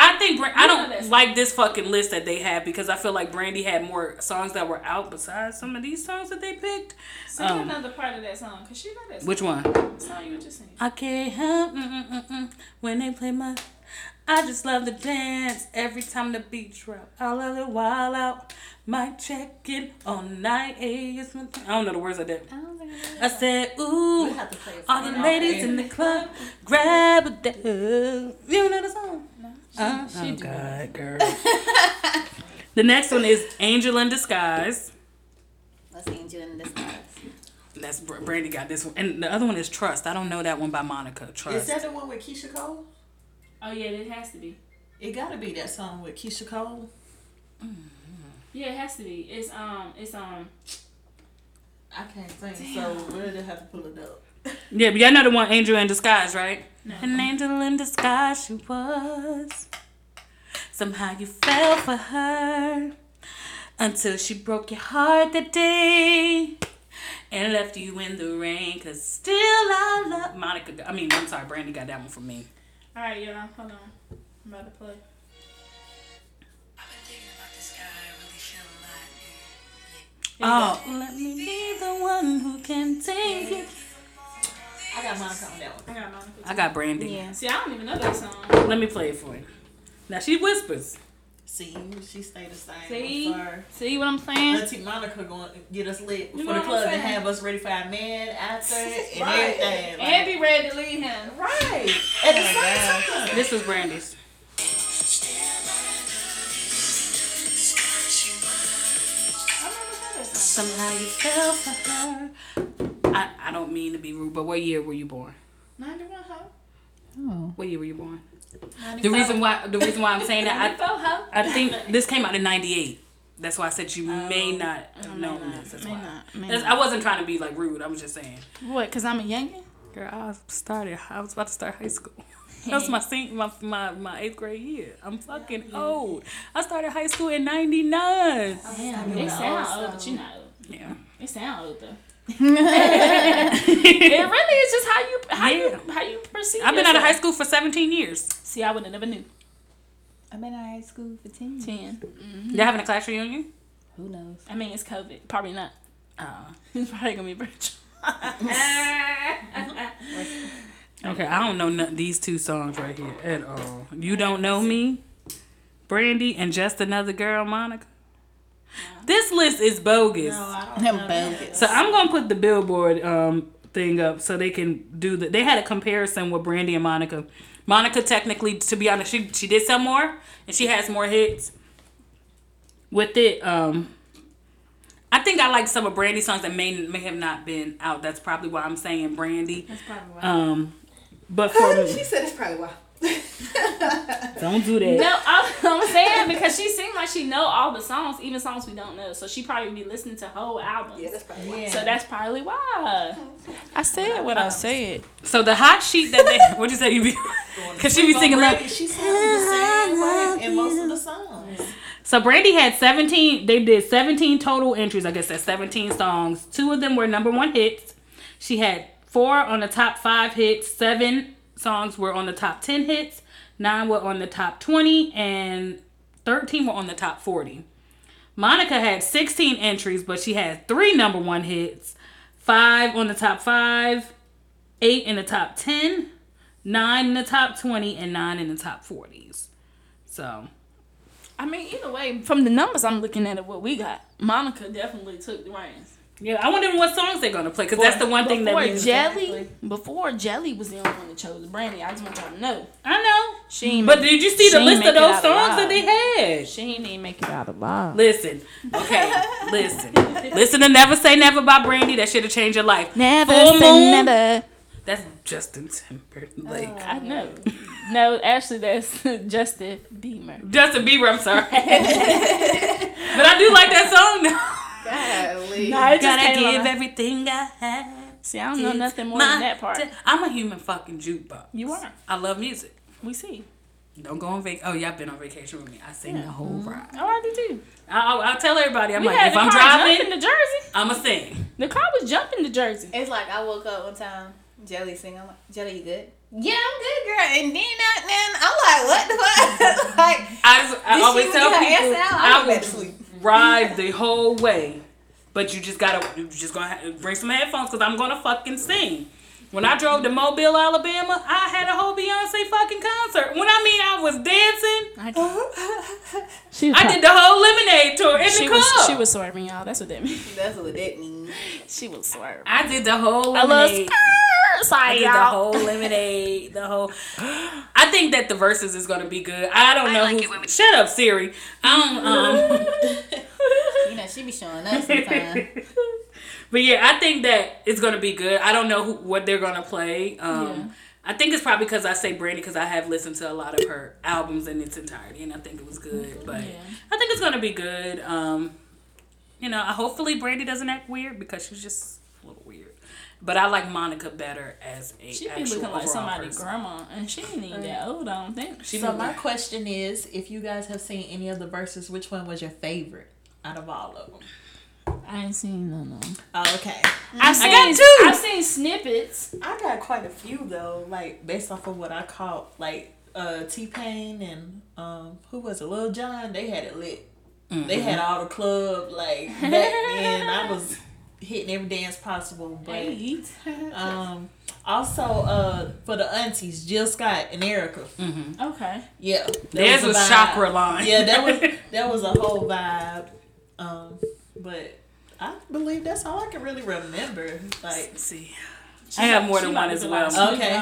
I think Bra- I don't like this fucking list that they have because I feel like Brandy had more songs that were out besides some of these songs that they picked. Sing Um, another part of that song, cause she know that song. Which one? The song you just singing. I can't help mm-mm-mm-mm. when they play my. I just love the dance every time the beat drop. I love it while out. Might check in all night. Eh, hey, it's my mm, mm. I don't know the words of that. I don't I I said, ooh, We have to play all the ladies in the club, grab a dance. You know the song? Uh, she oh do God, girl. the next one is Angel in Disguise. Let's Angel in Disguise. That's Br- Brandy got this one, and the other one is Trust. I don't know that one by Monica. Trust. Is that the one with Keyshia Cole? Oh yeah, it has to be. It gotta be that song with Keyshia Cole. Yeah, it has to be. It's um, it's um. I can't sing, so we're gonna have to pull it up. Yeah, but y'all know the one Angel in Disguise, right? An angel in disguise she was. Somehow you fell for her until she broke your heart that day and left you in the rain. Cause still I love Monica. I mean, I'm sorry, Brandy got that one from me. All right, y'all. Hold on. I'm about to play. Oh, let me be the one who can take it. I got Monica on that one. I got Monica. I got Brandy. Yeah. See, I don't even know that song. Let me play it for you. Now she whispers. See, she stayed the same. See? See what I'm saying? Auntie Monica going to get us lit You for the club and have us ready for our man after and everything. Like, And be ready to leave him. right. At the Oh, same time. This was Brandy's. Somehow you fell for her. I, I don't mean to be rude, but what year were you born? 91 hoe. Oh. What year were you born? The reason why the reason why I'm saying that 94 hoe. I I think this came out in '98. That's why I said you oh. may not oh, have known this. That's May why. not. May That's- not. I wasn't trying to be like rude. I was just saying. What? Because I'm a youngin? Girl, I started. I was about to start high school. That's my senior, my, my my eighth grade year. I'm fucking old. I started high school in '99. Damn, it sound old, but you not old. Yeah. It sound old though. It really is just how you how Yeah. you how you perceive. I've been out of high school for 17 years. See, I would have never knew. I've been out of high school for 10 years. 10 Y'all having a class reunion? Who knows? I mean, it's COVID. Probably not. Uh, It's probably gonna be virtual. okay, I don't know none, these two songs right here at all. You don't know me, Brandy, and just another girl, Monica. This list is bogus. No, I don't know bogus. So I'm gonna put the Billboard um thing up so they can do the. They had a comparison with Brandy and Monica. Monica technically, to be honest, she she did some more and she has more hits. With it, um, I think I like some of Brandy's songs that may may have not been out. That's probably why I'm saying Brandy. That's probably why. Um, but for she said it's probably why. don't do that. No, I'm, I'm saying because she seems like she know all the songs, even songs we don't know. So she probably be listening to whole albums. Yeah, that's probably why. Yeah. So that's probably why. I said what I said. So the hot sheet that they what'd you say you be? Cause she be singing like Brandy, she sounds the same way in most of the songs. So Brandy had 17, they did 17 total entries, I guess that's 17 songs. Two of them were number one hits. She had four on the top five hits, seven songs were on the top 10 hits, nine were on the top 20, and 13 were on the top 40. Monica had 16 entries, but she had three number one hits, five on the top five, eight in the top 10, nine in the top 20, and nine in the top 40s. So. I mean, either way, from the numbers I'm looking at it, what we got, Monica definitely took the reins. Yeah, I wonder what songs they're gonna play because that's the one thing that Before we. Jelly, before Jelly was the only one that chose Brandy. I just want y'all to know I know, she ain't. but did you see the list of those songs alive. that they had? she ain't even make it out alive. Listen, okay, listen, listen to "Never Say Never" by Brandy. That should have changed your life. Never Full say Moon? never. That's Justin Timberlake. Oh, I know. No, actually, that's Justin Bieber. Justin Bieber. I'm sorry, but I do like that song. Though. Golly. Nah, it just Gotta give on. everything I have. See, I don't know nothing more my than that part. I'm a human fucking jukebox. You are. I love music. We see. Don't go on vac. Oh, y'all been on vacation with me. I sing the whole mm-hmm. ride. Oh, I did too. I'll, I'll tell everybody. I'm We like, if I'm car driving, jumping to Jersey. I'm a sing. The car was jumping to Jersey. It's like I woke up one time, Jelly singing. I'm like, Jelly, you good? Yeah, I'm good, girl. And then, I, then I'm like, what the fuck? like, I, I always tell people? I I went back to would sleep. Ride the whole way, but you just gotta you just gonna bring some headphones because I'm gonna fucking sing. When I drove to Mobile, Alabama, I had a whole Beyonce fucking concert. When I mean I was dancing, She was, I did the whole Lemonade tour in she the car. was she was swerving y'all. That's what that means. that's what that means. She was swerving. I did the whole I love Lemonade. I Sorry, did y'all. the whole lemonade, the whole. I think that the verses is gonna be good. I don't know who. Shut up, Siri. I don't. Um, You know, she be showing us sometimes. But yeah, I think that it's gonna be good. I don't know who, what they're gonna play. Um, I think it's probably because I say Brandy because I have listened to a lot of her albums in its entirety, and I think it was good. But I think it's gonna be good. Um, you know, hopefully Brandy doesn't act weird because she's just a little weird. But I like Monica better as a She be looking like overall somebody's person. grandma, and she ain't even that old. I don't think. She So be- my question is, if you guys have seen any of the verses, which one was your favorite out of all of them? I ain't seen none of them. Oh, okay. I've seen, got two. I've seen snippets. I got quite a few though, like based off of what I caught, like uh T Pain and um who was it, Lil Jon? They had it lit. They had all the club like back then. I was hitting every dance possible, but Hey. um Also, uh, for the aunties, Jill Scott and Erykah. Okay. Yeah, that Theirs a was vibe. chakra line. Yeah, that was that was a whole vibe. Um, but I believe that's all I can really remember. Like, Let's see. I have more than one as well. Okay.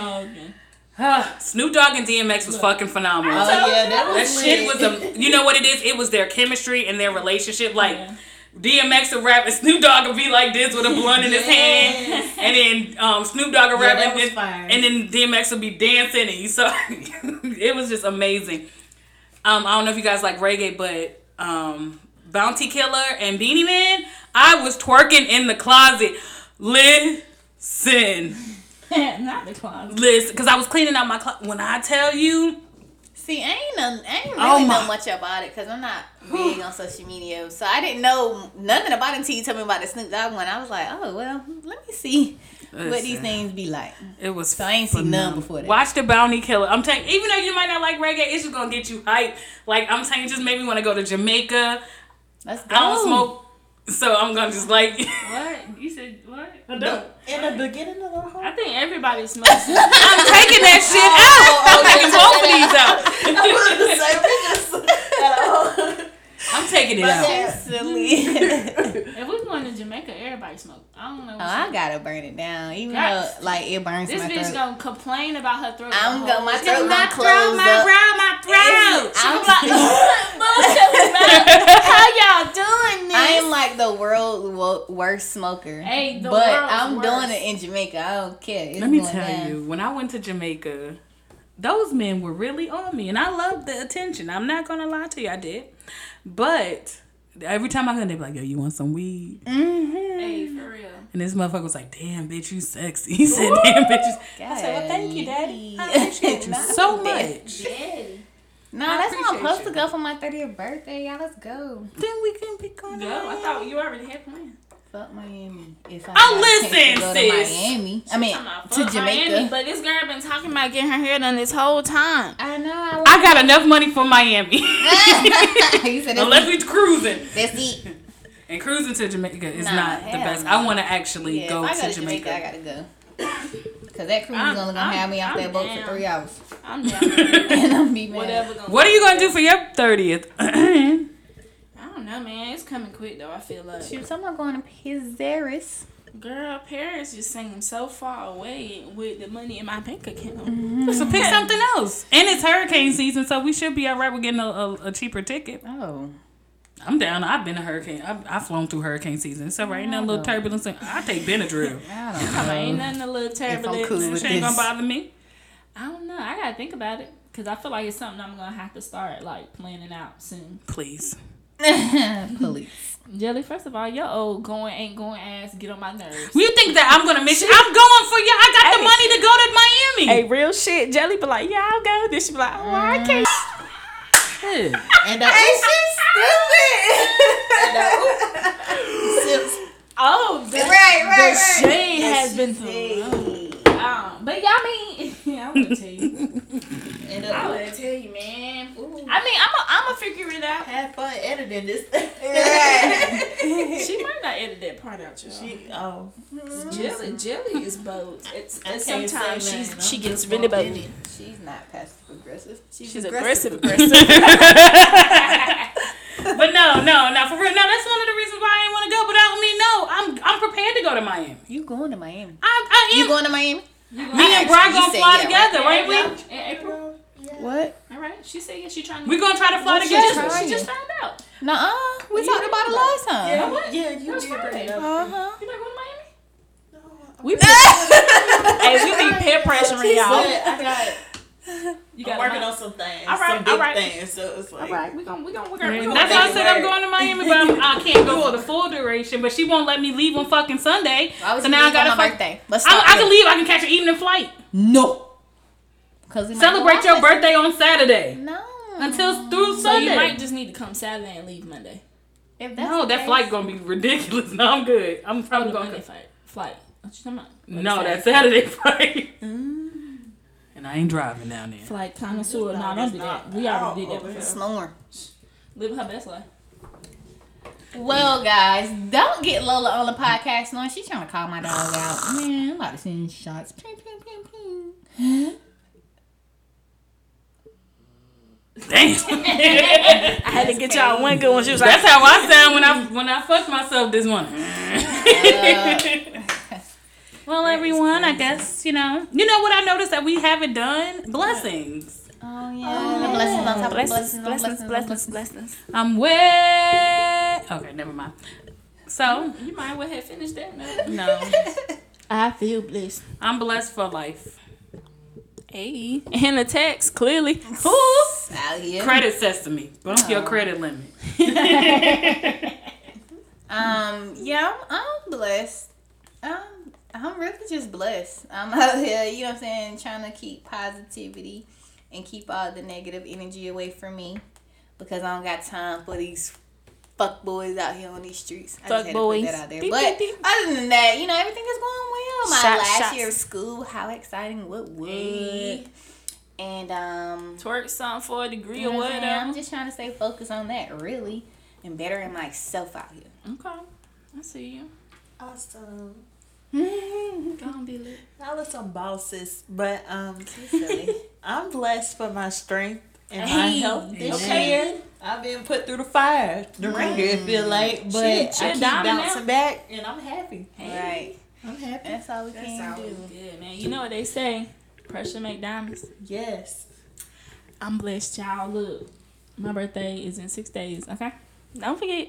Snoop Dogg and DMX was fucking phenomenal. oh yeah, that was That shit was a. You know what it is? It was their chemistry and their relationship. Like Yeah. DMX would rap and Snoop Dogg would be like this with a blunt in his hand, and then um, Snoop Dogg would Yeah, rap that and, then, and then DMX would be dancing, and you saw it was just amazing. Um, I don't know if you guys like reggae, but um, Bounty Killer and Beenie Man, I was twerking in the closet. Listen, Not the closet. listen, because I was cleaning out my closet. When I tell you. See, I ain't know, I ain't really Oh know much about it because I'm not big on social media, so I didn't know nothing about it until you told me about the Snoop Dogg one. I was like, oh well, let me see what these things be like. It was. So I ain't seen none before that. Watch the Bounty Killer. I'm telling, even though you might not like reggae, it's just gonna get you hype. Like I'm saying, it just made me want to go to Jamaica. Let's go. I don't smoke, so I'm gonna just like. What? You said what? The- in the beginning of the whole. I think everybody smokes. I'm taking that shit oh, out. I'm taking both of these out. I was gonna say, we just at all. I'm taking it out. That's silly. if we going to Jamaica, everybody smoke. I don't know. Oh, I gotta burn it down, even Guys, though like it burns this my bitch throat. gonna complain about her throat. I'm the go- whole my throat My gonna throat, my up. brow, my throat. I'm, How y'all doing this? I am like the world worst smoker. Hey, the but I'm worst. doing it in Jamaica. I don't care. It's Let me tell down. you, when I went to Jamaica, those men were really on me, and I loved the attention. I'm not gonna lie to you, I did. But every time I go, they be like, "Yo, you want some weed?" Mm-hmm. Hey, for real. And this motherfucker was like, "Damn, bitch, you sexy." He said, "Damn, bitch." you-" I said, "Well, thank you, daddy. I appreciate you so much." Daddy. No, I that's why I'm supposed you. to go for my 30th birthday. Y'all, let's go. Then we can be going. No, I thought you already had plans. Fuck Miami. If I Oh, got a chance listen, to go sis. to Miami. I mean, to Jamaica. Miami, but this girl been talking about getting her hair done this whole time. I know. I, I got enough money for Miami, unless that's, we cruising. that's it. And cruising to Jamaica is Nah, not the best. no. I want to actually Yeah, go if I to, go to Jamaica. Jamaica, I gotta go. Cause that cruise is only gonna I'm- have me off that boat down. for three hours, I'm down. and I'm be mad. Whatever. What are you gonna do for your thirtieth? Don't know, man. It's coming quick though. I feel like. Shoot, I'm going to Pizzeris. Girl, Paris just seems so far away with the money in my bank account. Mm-hmm. so pick something else. And it's hurricane season, so we should be alright with getting a, a, a cheaper ticket. Oh, I'm down. I've been a hurricane. I've, I've flown through hurricane season. So right now, a little oh. turbulence. I take Benadryl. I don't know. ain't nothing a little turbulent. cool with ain't gonna bother me. I don't know. I gotta think about it because I feel like it's something I'm gonna have to start like planning out soon. Please. Police. Jelly, first of all, your old going ain't going ass get on my nerves. You think that I'm gonna miss you? I'm going for you. I got the money to go to Miami. Hey, real shit. Jelly be like, yeah, I'll go. Then she be like, oh, I can't. and Hey. And the sips. Oh, the, Right, right, the shade has been thrown. Um, but y'all mean yeah, I mean, I want to tell you. And I the want to tell you, man. I mean, I'm a, I'm a figure it out. have fun editing this. She might not edit that part out, y'all. She, oh, Jelly, Jelly is bold. It's, I it's can't sometimes say she's nothing. she gets just really walking bold. She's not passive aggressive. She's, She's aggressive, aggressive. But no, no, no, for real. No, that's one of the reasons why I didn't want to go. But I mean, no, I'm I'm prepared to go to Miami. You going to Miami? I, I am. You going to Miami? Me and Brian You gonna fly yeah, together, right? right? We In April. What? All right. She said yeah. She trying to. we gonna try to fly she together. just, she just found out. Nuh-uh. We You talked about it like- last time. Yeah, what? yeah, you That's did bring Friday. it up. Uh-huh. You not going to Miami? No. We Hey, we be peer pressuring y'all. I got. You I'm got working on some things, All right, some big all right. things. So it's like, All right, we gonna we gonna we gonna. we gonna That's why I said I'm going to Miami, but I'm, I can't go for the full duration. But she won't let me leave on fucking Sunday. Why would So now I got a fuck- birthday. Let's I, start I can leave. I can catch an evening flight. No. Cause we Celebrate your birthday on Saturday No. until through So Sunday. you might just need to come Saturday and leave Monday. If that's no, that case- flight gonna be ridiculous. No, I'm good. I'm probably the gonna. Monday flight. Flight. What you talking about? No, Monday that's Saturday flight. Mm. And I ain't driving down there. Flight connoisseur. No, No, don't it's do that. We already out did that over before. Snoring. Live her best life. Well, guys, don't get Lola on the podcast knowing she's trying to call my dog out. Man, I'm about to send shots. Ping, ping, ping, ping. Damn. I had to get y'all one good one. She was like, That's how I sound when I when I fucked myself this morning. well, everyone, I guess you know. You know what I noticed that we haven't done blessings. Oh, yeah. Oh, blessings on top blessings, blessings, blessings, blessings, blessings. I'm way. Okay, never mind. So You might well have finished that. No. no, I feel blessed. I'm blessed for life. Hey, and a text clearly. Out here. Credit sesame, bump your credit limit. Um, yeah, I'm, I'm blessed. Um, I'm really just blessed. I'm out here, you know what I'm saying, trying to keep positivity and keep all the negative energy away from me because I don't got time for these fuck boys out here on these streets. I Fuck just had to boys. that out there. Beep, but beep, beep. other than that, you know, everything is going well. My Shots, last shots. year of school, how exciting, what would. Hey. And um Twerk something for a degree you know or what I'm saying? I'm whatever. just trying to stay focused on that really and bettering myself out here. Okay, I see you. Awesome. Go on, be lit. Now let's some bosses, but um, I'm blessed for my strength and my Hey, health this okay. year. I've been put through the fire, the ringer, it feel like, but Shit, I shit, keep bouncing now. back, and I'm happy. Right. I'm happy. That's all we can do. Good man. You know what they say? Pressure make diamonds. Yes. I'm blessed, y'all. Look, my birthday is in six days. Okay, don't forget.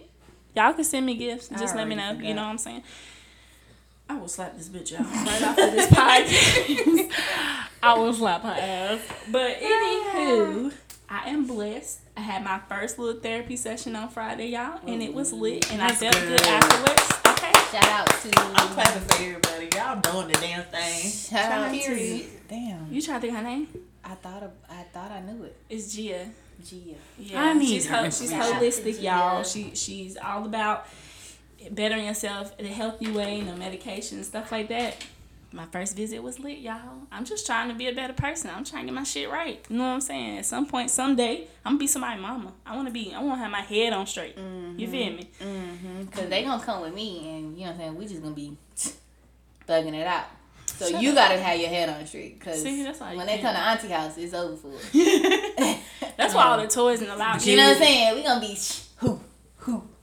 Y'all can send me gifts. Just let me know. already You know what I'm saying? I will slap this bitch out right after this podcast. I will slap her ass. But anywho, I am blessed. I had my first little therapy session on Friday, y'all, and it was mm-hmm. lit, and I felt good. good. afterwards. Okay. Shout out to I'm clapping for everybody. Y'all doing the damn thing. Shout out to Period. Damn. You trying to think her name? I thought of, I thought I knew it. It's Gia. Gia. Yeah, I need she's ho- she's holistic, y'all. She she's all about bettering yourself in a healthy way, no medication, stuff like that. My first visit was lit, y'all. I'm just trying to be a better person. I'm trying to get my shit right. You know what I'm saying? At some point, someday, I'm gonna be somebody's mama. I wanna be. I wanna have my head on straight. You feel me? Mm-hmm. Cause they gonna come with me, and you know what I'm saying. We just gonna be thugging it out. So you gotta have your head on straight. Cause See, when they come to auntie house, it's over for. That's why all the toys and the loud you know what I'm saying? We gonna be sh- who, who.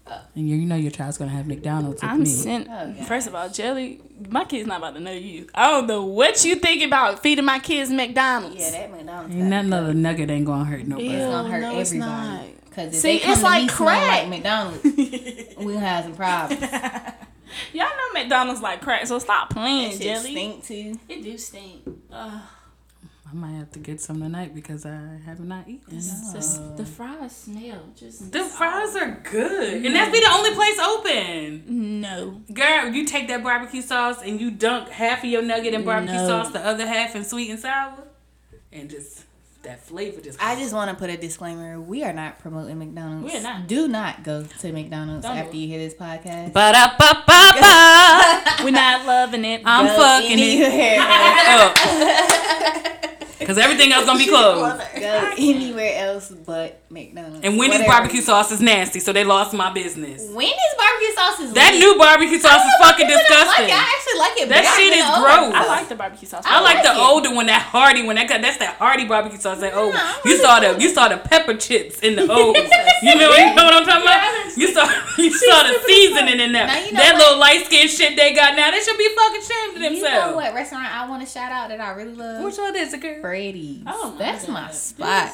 And you, you know your child's gonna have McDonald's with I'm me. sent. Oh, First of all, Jelly, my kid's not about to know you. I don't know what you think about feeding my kids McDonald's. Yeah, that McDonald's. Ain't nothing other nugget ain't gonna hurt nobody. It's gonna hurt no, it's everybody. Cause if See, they come it's to like me crack. like McDonald's, we gonna have some problems. Y'all know McDonald's like crack, so stop playing, That shit Jelly. stink too. It do stink. Ugh. I might have to get some tonight because I have not eaten. Just- uh, the fries smell just. The fries are good, and that's be the only place open. No. Girl, you take that barbecue sauce and you dunk half of your nugget in barbecue No. sauce, the other half in sweet and sour, and just that flavor just. I just want to put a disclaimer: we are not promoting McDonald's. We're not. Do not go to McDonald's Don't after do you hear this podcast. ba da ba ba ba. We're not loving it. I'm Go fucking it anywhere up. Cause everything else gonna be closed. Go anywhere else but McDonald's. And Wendy's Whatever. barbecue sauce is nasty, so they lost my business. Wendy's barbecue sauce is That lit. new barbecue sauce is fucking People don't disgusting. Like. I actually like it. That shit is gross. I like the barbecue sauce. I like like the it. older one, that hardy one. That that's that hardy barbecue sauce. That old one. I You like saw the you saw the pepper chips in the old. you know you know what I'm talking about? You saw you saw the seasoning in there. Now, you know that what? little light skin shit they got now. They should be fucking ashamed of themselves. You know what restaurant I want to shout out that I really love? Which one is it, girl? Freddy's. Oh, That's my God. spot.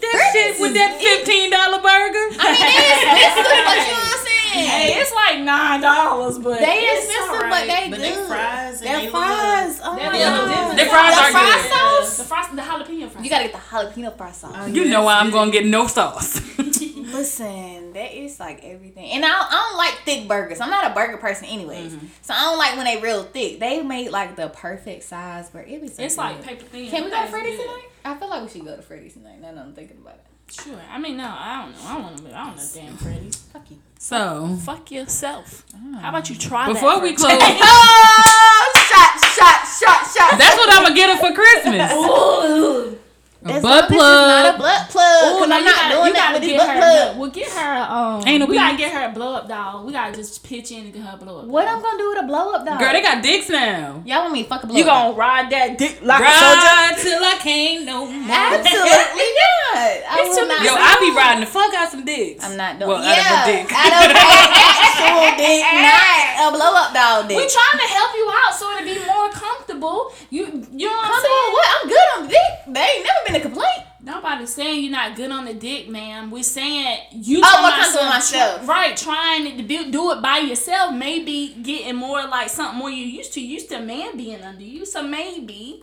That shit with that fifteen dollar burger. I mean, they expensive, but you know what I'm saying? Hey, it's like nine dollars, but They it's expensive, alright. but they But good. they fries and Their they fries. Oh They're my god. difference. Their fries the are fry good. sauce. The fries, the jalapeno fries. You gotta get the jalapeno fry sauce. Uh, you know why I'm gonna get no sauce. Listen, that is like everything, and I, I don't like thick burgers. I'm not a burger person, anyways. Mm-hmm. So I don't like when they real thick. They made like the perfect size, but it was. So It's like paper thin. Can we go to Freddy's good. tonight? I feel like we should go to Freddy's tonight. Now that I'm thinking about it. Sure. I mean, no, I don't know. I don't want to. I don't know, damn Freddy. Fuck you. so Fuck yourself. How about you try before that we close, Oh, shot, shot, shot, shot. that's what I'm gonna get her for Christmas. A As butt long as it's plug. not a butt plug. Oh, Cause no, I'm you not gotta, doing that with this get butt her. plug. No, we'll get her. Um, Ain't no we gotta get her a blow up doll. We gotta just pitch in and get her a blow up. What doll. I'm gonna do with a blow up doll? Girl, they got dicks now. Y'all want me to fuck a blow up. You up gonna ride that dick like a soldier? Ride till I can't no more. Absolutely not. I It's will not. Yo, I be riding the fuck out some dicks. I'm not doing. Well, yeah, out of a dick. out of an actual dick, not a blow up doll dick. We trying to help you out so it'll be more comfortable. You, you know what I'm Comfortable saying? what? I'm good on the dick. They ain't never been a complaint. Nobody's saying you're not good on the dick, ma'am. We're saying you. Oh, what comes some- myself. Right, trying to do, do it by yourself. Maybe getting more like something more you used to. You used to a man being under you, so maybe.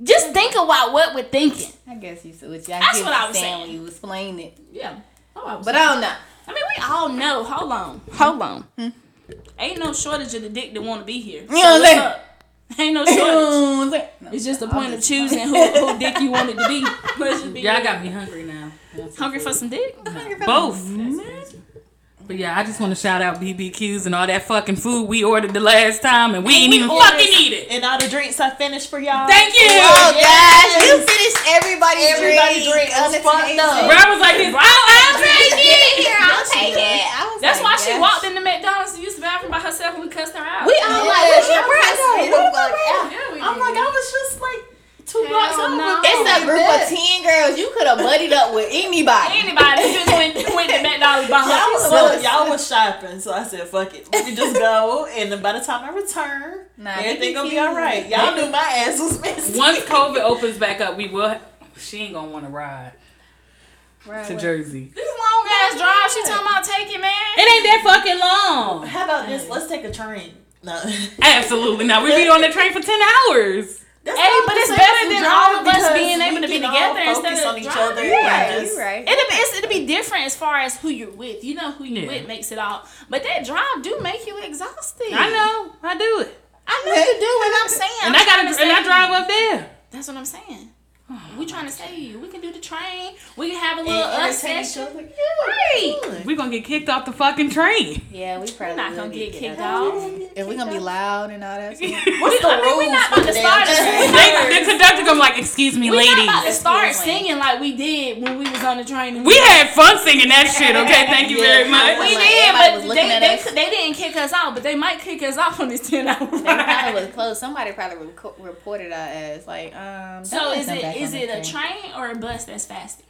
Just think about what we're thinking. I guess you said what. I That's what I was saying when you explain it, Yeah. Oh, but I don't know. I mean, we all know. Hold on, hold on. Hmm. Ain't no shortage of the dick that want to be here. You know what I'm saying? Up? Ain't no shortage. It's just the point of choosing who, who dick you wanted to be. Let's be Y'all got me hungry now. hungry for some dick. Both. But yeah, I just want to shout out BBQs and all that fucking food we ordered the last time, and we ain't even ordered- fucking eat it. And all the drinks I finished for y'all. Thank you. Oh Yes. gosh, you finished everybody's Everybody drink. drink was on the fucked table. up. Bro, I was like, this, I'll, I'll take it. Here, I'll take it. That's like, why she yes. walked into McDonald's and used the bathroom by herself and we cussed her out. We all like, what's your bread? Yeah, What's like, your bread? yeah, I'm like, I was just like two blocks over. no. It's a group of ten girls. You could have buddied up with anybody. Anybody who just went, went to McDonald's by Y'all was, herself. y'all was shopping, so I said, "Fuck it, we can just go." And then by the time I return, Nah, everything BBQ. gonna be all right. Y'all knew my ass was missing. Once COVID opens back up, we will. She ain't gonna want to ride Right, to Jersey. This long ass drive she talking about taking, man. It ain't that fucking long. How about this? Let's take a train. No, Absolutely not. We be on the train for ten hours. That's Hey, but it's better than all of us being able to be together focus instead of on each driving. other. You're right, just- you right. It'll be, it's, it'll be different as far as who you're with. You know who you're Yeah. with makes it all. But that drive do make you exhausted. I know. I do it. I know you do, and I'm saying. And I'm I gotta and I drive up there. That's what I'm saying. We trying to save you. We can do the train. We can have a And little us entertain each session. other. Right. We gonna get kicked off the fucking train. Yeah, we probably not gonna get kicked out. off. If we gonna be loud and all that stuff. What's the I mean, rules we're not for about to the start damn train? They, the conductor gonna like, excuse me, We're not about to start Excuse singing like we did when we was on the train. We had fun singing that shit. Okay, thank you very much. We Like, did, everybody but was they, they, us. they didn't kick us out, but they might kick us off on this 10 hour They ride. probably was close. Somebody probably reco- reported our ass. Like, um. So is it back is it that a train or a bus that's faster?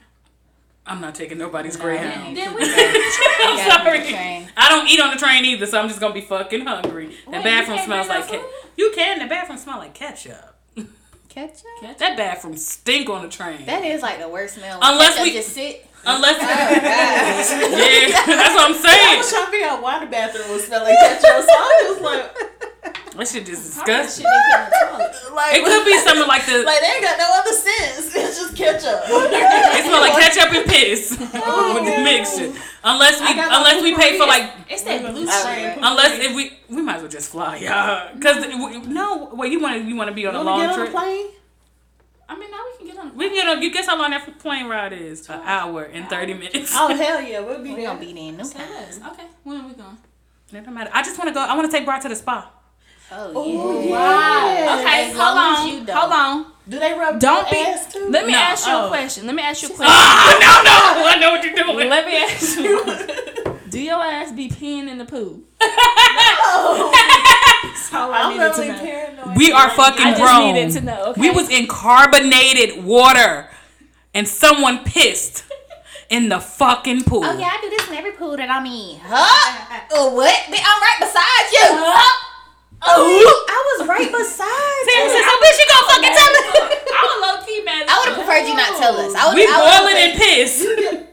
I'm not taking nobody's No. Greyhound. Then we I'm gotta sorry. the. I don't eat on the train either, so I'm just gonna be fucking hungry. The Wait, bathroom smells like no ca- you can. The bathroom smell like ketchup. Ketchup. That bathroom stink on the train. That is like the worst smell. Unless Ketchup we- just sit. Unless, Oh, yeah, that's what I'm saying. I was trying to figure out why the bathroom was smell like ketchup. So I was like, That shit is disgusting. shit they put in the toilet. like It could be something like the. like they ain't got no other sense. It's just ketchup. It smell like ketchup and piss with the mixture. Unless we, I got my unless we pay for like, It's that blue Oh, right. unless if we, we might as well just fly, y'all. Cause no, well, you want to, you want to be on a get long a trip. plane? I mean, now we can get on. We can get on. You guess how long that plane ride is? An hour and thirty minutes. Oh hell yeah, we'll be We there. gonna be there in no So time. it is. Okay, when are we going? It don't matter. I just want to go. I want to take Bart to the spa. Oh yeah. Wow. Okay, As hold on. Hold on. Do they rub Don't be- ass too? Let me No. ask you Oh. a question. Let me ask you a question. Ah, no, no, I know what you're doing. Let me ask you. Do your ass be peeing in the pool? That's all I I'm needed to know. paranoid. We are fucking I just grown. needed to know. Okay. We was in carbonated water, and someone pissed in the fucking pool. Oh yeah, I do this in every pool that I'm in. Huh? Oh what? Bitch, I'm right beside you. Huh? Oh, I was right beside you. Seriously, so bitch, you gonna fucking tell me? I was low key mad. I would have preferred you not tell us. I would. We I would've boiling in preferred-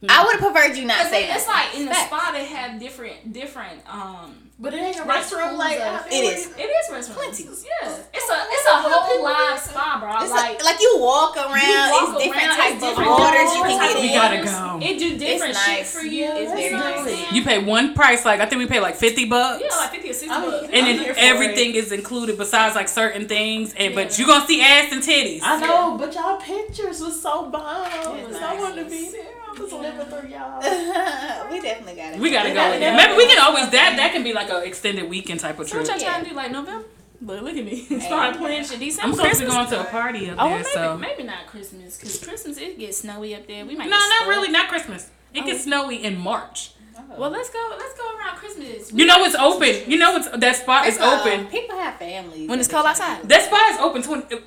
piss. I would have preferred you not Cause say it- it's like in the Facts. spa they have different different um. But it ain't a Like restroom like of- out It there. is. It is restaurants. Plenty. Yeah, it's a it's a whole live spa, bro. It's like like, like you walk around. walk it's different around, types it's of different waters you can type get of We in. gotta go. It do different shit nice. for you. It's, you that's know nice. You pay one price, like I think we pay like fifty bucks. yeah, like fifty or sixty I'm- bucks. and I'm then everything is included besides like certain things. And but Yeah. you gonna see ass and titties. I know, but y'all pictures was so bomb. It's I nice. wanted to be there. I was living through y'all. we definitely got it. we gotta We go. gotta go. Maybe we can always that that can be like an extended weekend type of So what trip. y'all trying to do? Like November? Look, look at me. Start playing shit. December I'm supposed to be Christmas going to a party up Oh, there, maybe, so. maybe not Christmas, because Christmas it gets snowy up there. We might. No, get not stuck. really. Not Christmas. It gets Oh. snowy in March. Oh. Well, let's go. Let's go around Christmas. You know it's open. You know it's that spot is open. People have families. When it's cold outside. That spot is open twenty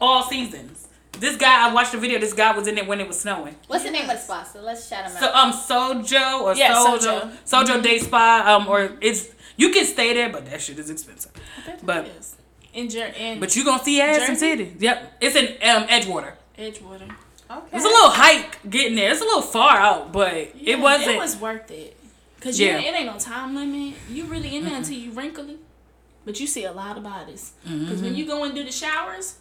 all seasons. This guy, I watched the video. This guy was in it when it was snowing. What's the name of the spa? So let's shout them So out. um, Sojo or Yeah, Sojo, Sojo. Sojo Day Spa. Um, or it's you can stay there, but that shit is expensive. But in Jer- in but you gonna see ass in Jersey? city. Yep, it's in um Edgewater. Edgewater. Okay. It's a little hike getting there. It's a little far out, but Yeah, it wasn't. It was worth it. Cause Yeah. you, it ain't no time limit. You really in there until you wrinkly, but you see a lot of bodies. Cause when you go and do the showers,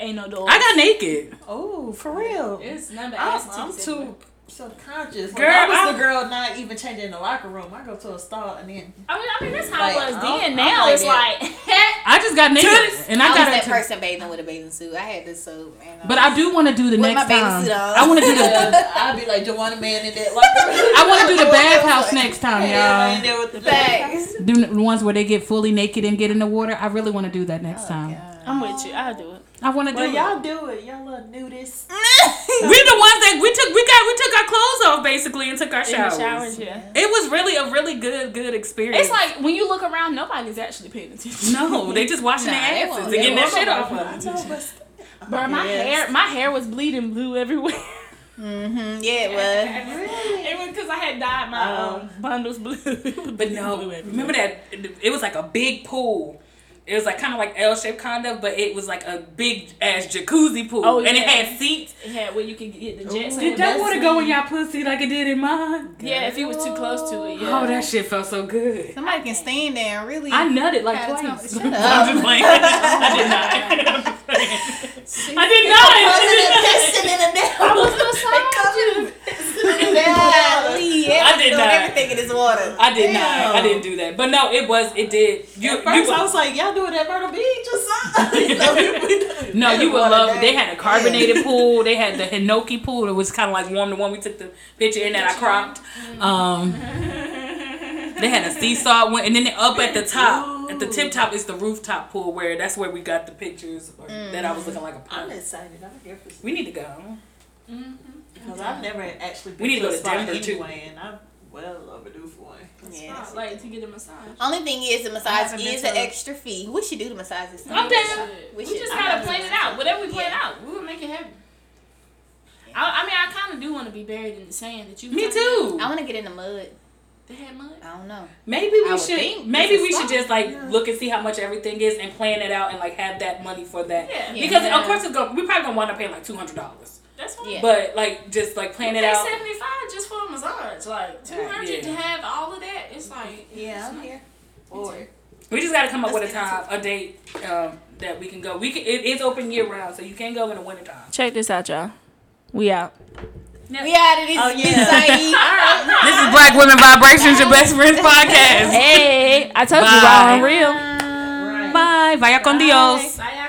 ain't no doors. I got naked. Oh, for real. It's number I'm, ass I'm too subconscious. Girl, Girl, I was I- the girl not even changing in the locker room. I go to a stall and then I mean, I mean that's how Like, it was I'm- then. I'm Now like it's that. like, I just got naked, and I, I, was got that it. person bathing with a bathing suit. I had this soap. And, But I um, do want to do the next time. I want to do the. I'd be like Joanna Man in that locker room. I want to do the bathhouse next time, y'all. ain't there with the Thanks. Do the ones where they get fully naked and get in the water. I really want to do that next oh, time. I'm with you. I'll do it. I want to do Well, it. y'all do it. Y'all little nudists. We're the ones that we took. We got. We took our clothes off basically and took our In showers. the showers, yeah. It was really a really good good experience. It's like when you look around, nobody's actually paying attention. no, they just washing Nah, their asses and getting that shit off. Of. Bro, my Yes. hair, my hair was bleeding blue everywhere. Mm-hmm. Yeah, it was. really. it was because I had dyed my Oh. um, bundles blue. But no, remember that it was like a big pool. It was like kind of like L shaped kind of, but it was like a big ass jacuzzi pool, Oh, and it had seats. It had where you could get the jet. Ooh. set. Did that that's water go in y'all pussy like it did in mine? Yeah, if you was too close to it. Yeah. Oh, that shit felt so good. Somebody can stand there and really. I nutted like Had a time- twice. Shut I'm just playing. I did not. I'm just playing. I did not. Pissing in the I was beside you. Yeah, I did not. everything in this water. I did not. I didn't do that. But no, it was. It did. You, At first, would- I was like, y'all do it at Myrtle Beach or something. You know, we- we do- No, you would love it. day. They had a carbonated pool. They had the Hinoki pool. It was kind of like warm. The one we took the picture in that I cropped. Um, they had a seesaw one, and then up at the top, at the tip top is the rooftop pool where that's where we got the pictures or, that I was looking like a I'm excited. I'm here for We need to go. Because I've never actually been We need to to go to spa Denver, too. and I'm well overdue for one. Yeah. Like to get a massage. Only thing is the massage is an extra fee. We should do the massage this time. I'm down. We, We just I gotta plan it out. Whatever we plan Yeah. out, we will make it happen. I, I mean, I kind of do want to be buried in the sand that you. Me talking too. I want to get in the mud. about. They had mud. I don't know. Maybe we I should. Maybe we should just like look and see how much everything is and plan it out and like have that money for that. Yeah. Because Yeah. of course it's gonna. We probably gonna wind up paying like two hundred dollars. That's fine. Yeah. But like just like plan it Pay out. seventy five just for a massage. Like two hundred Yeah. to have all of that. It's like Yeah, I'm here for it. We just got to come up Let's with a time, a date um, that we can go. We can. It, it's open year round, so you can't go in the winter time. Check this out, y'all. We out. We out of this. Oh, this yeah. site. This is Black Women Vibrations, your best friends podcast. Hey, I told you Bye. raw and real. Right. Bye. Vaya con Dios. Vaya con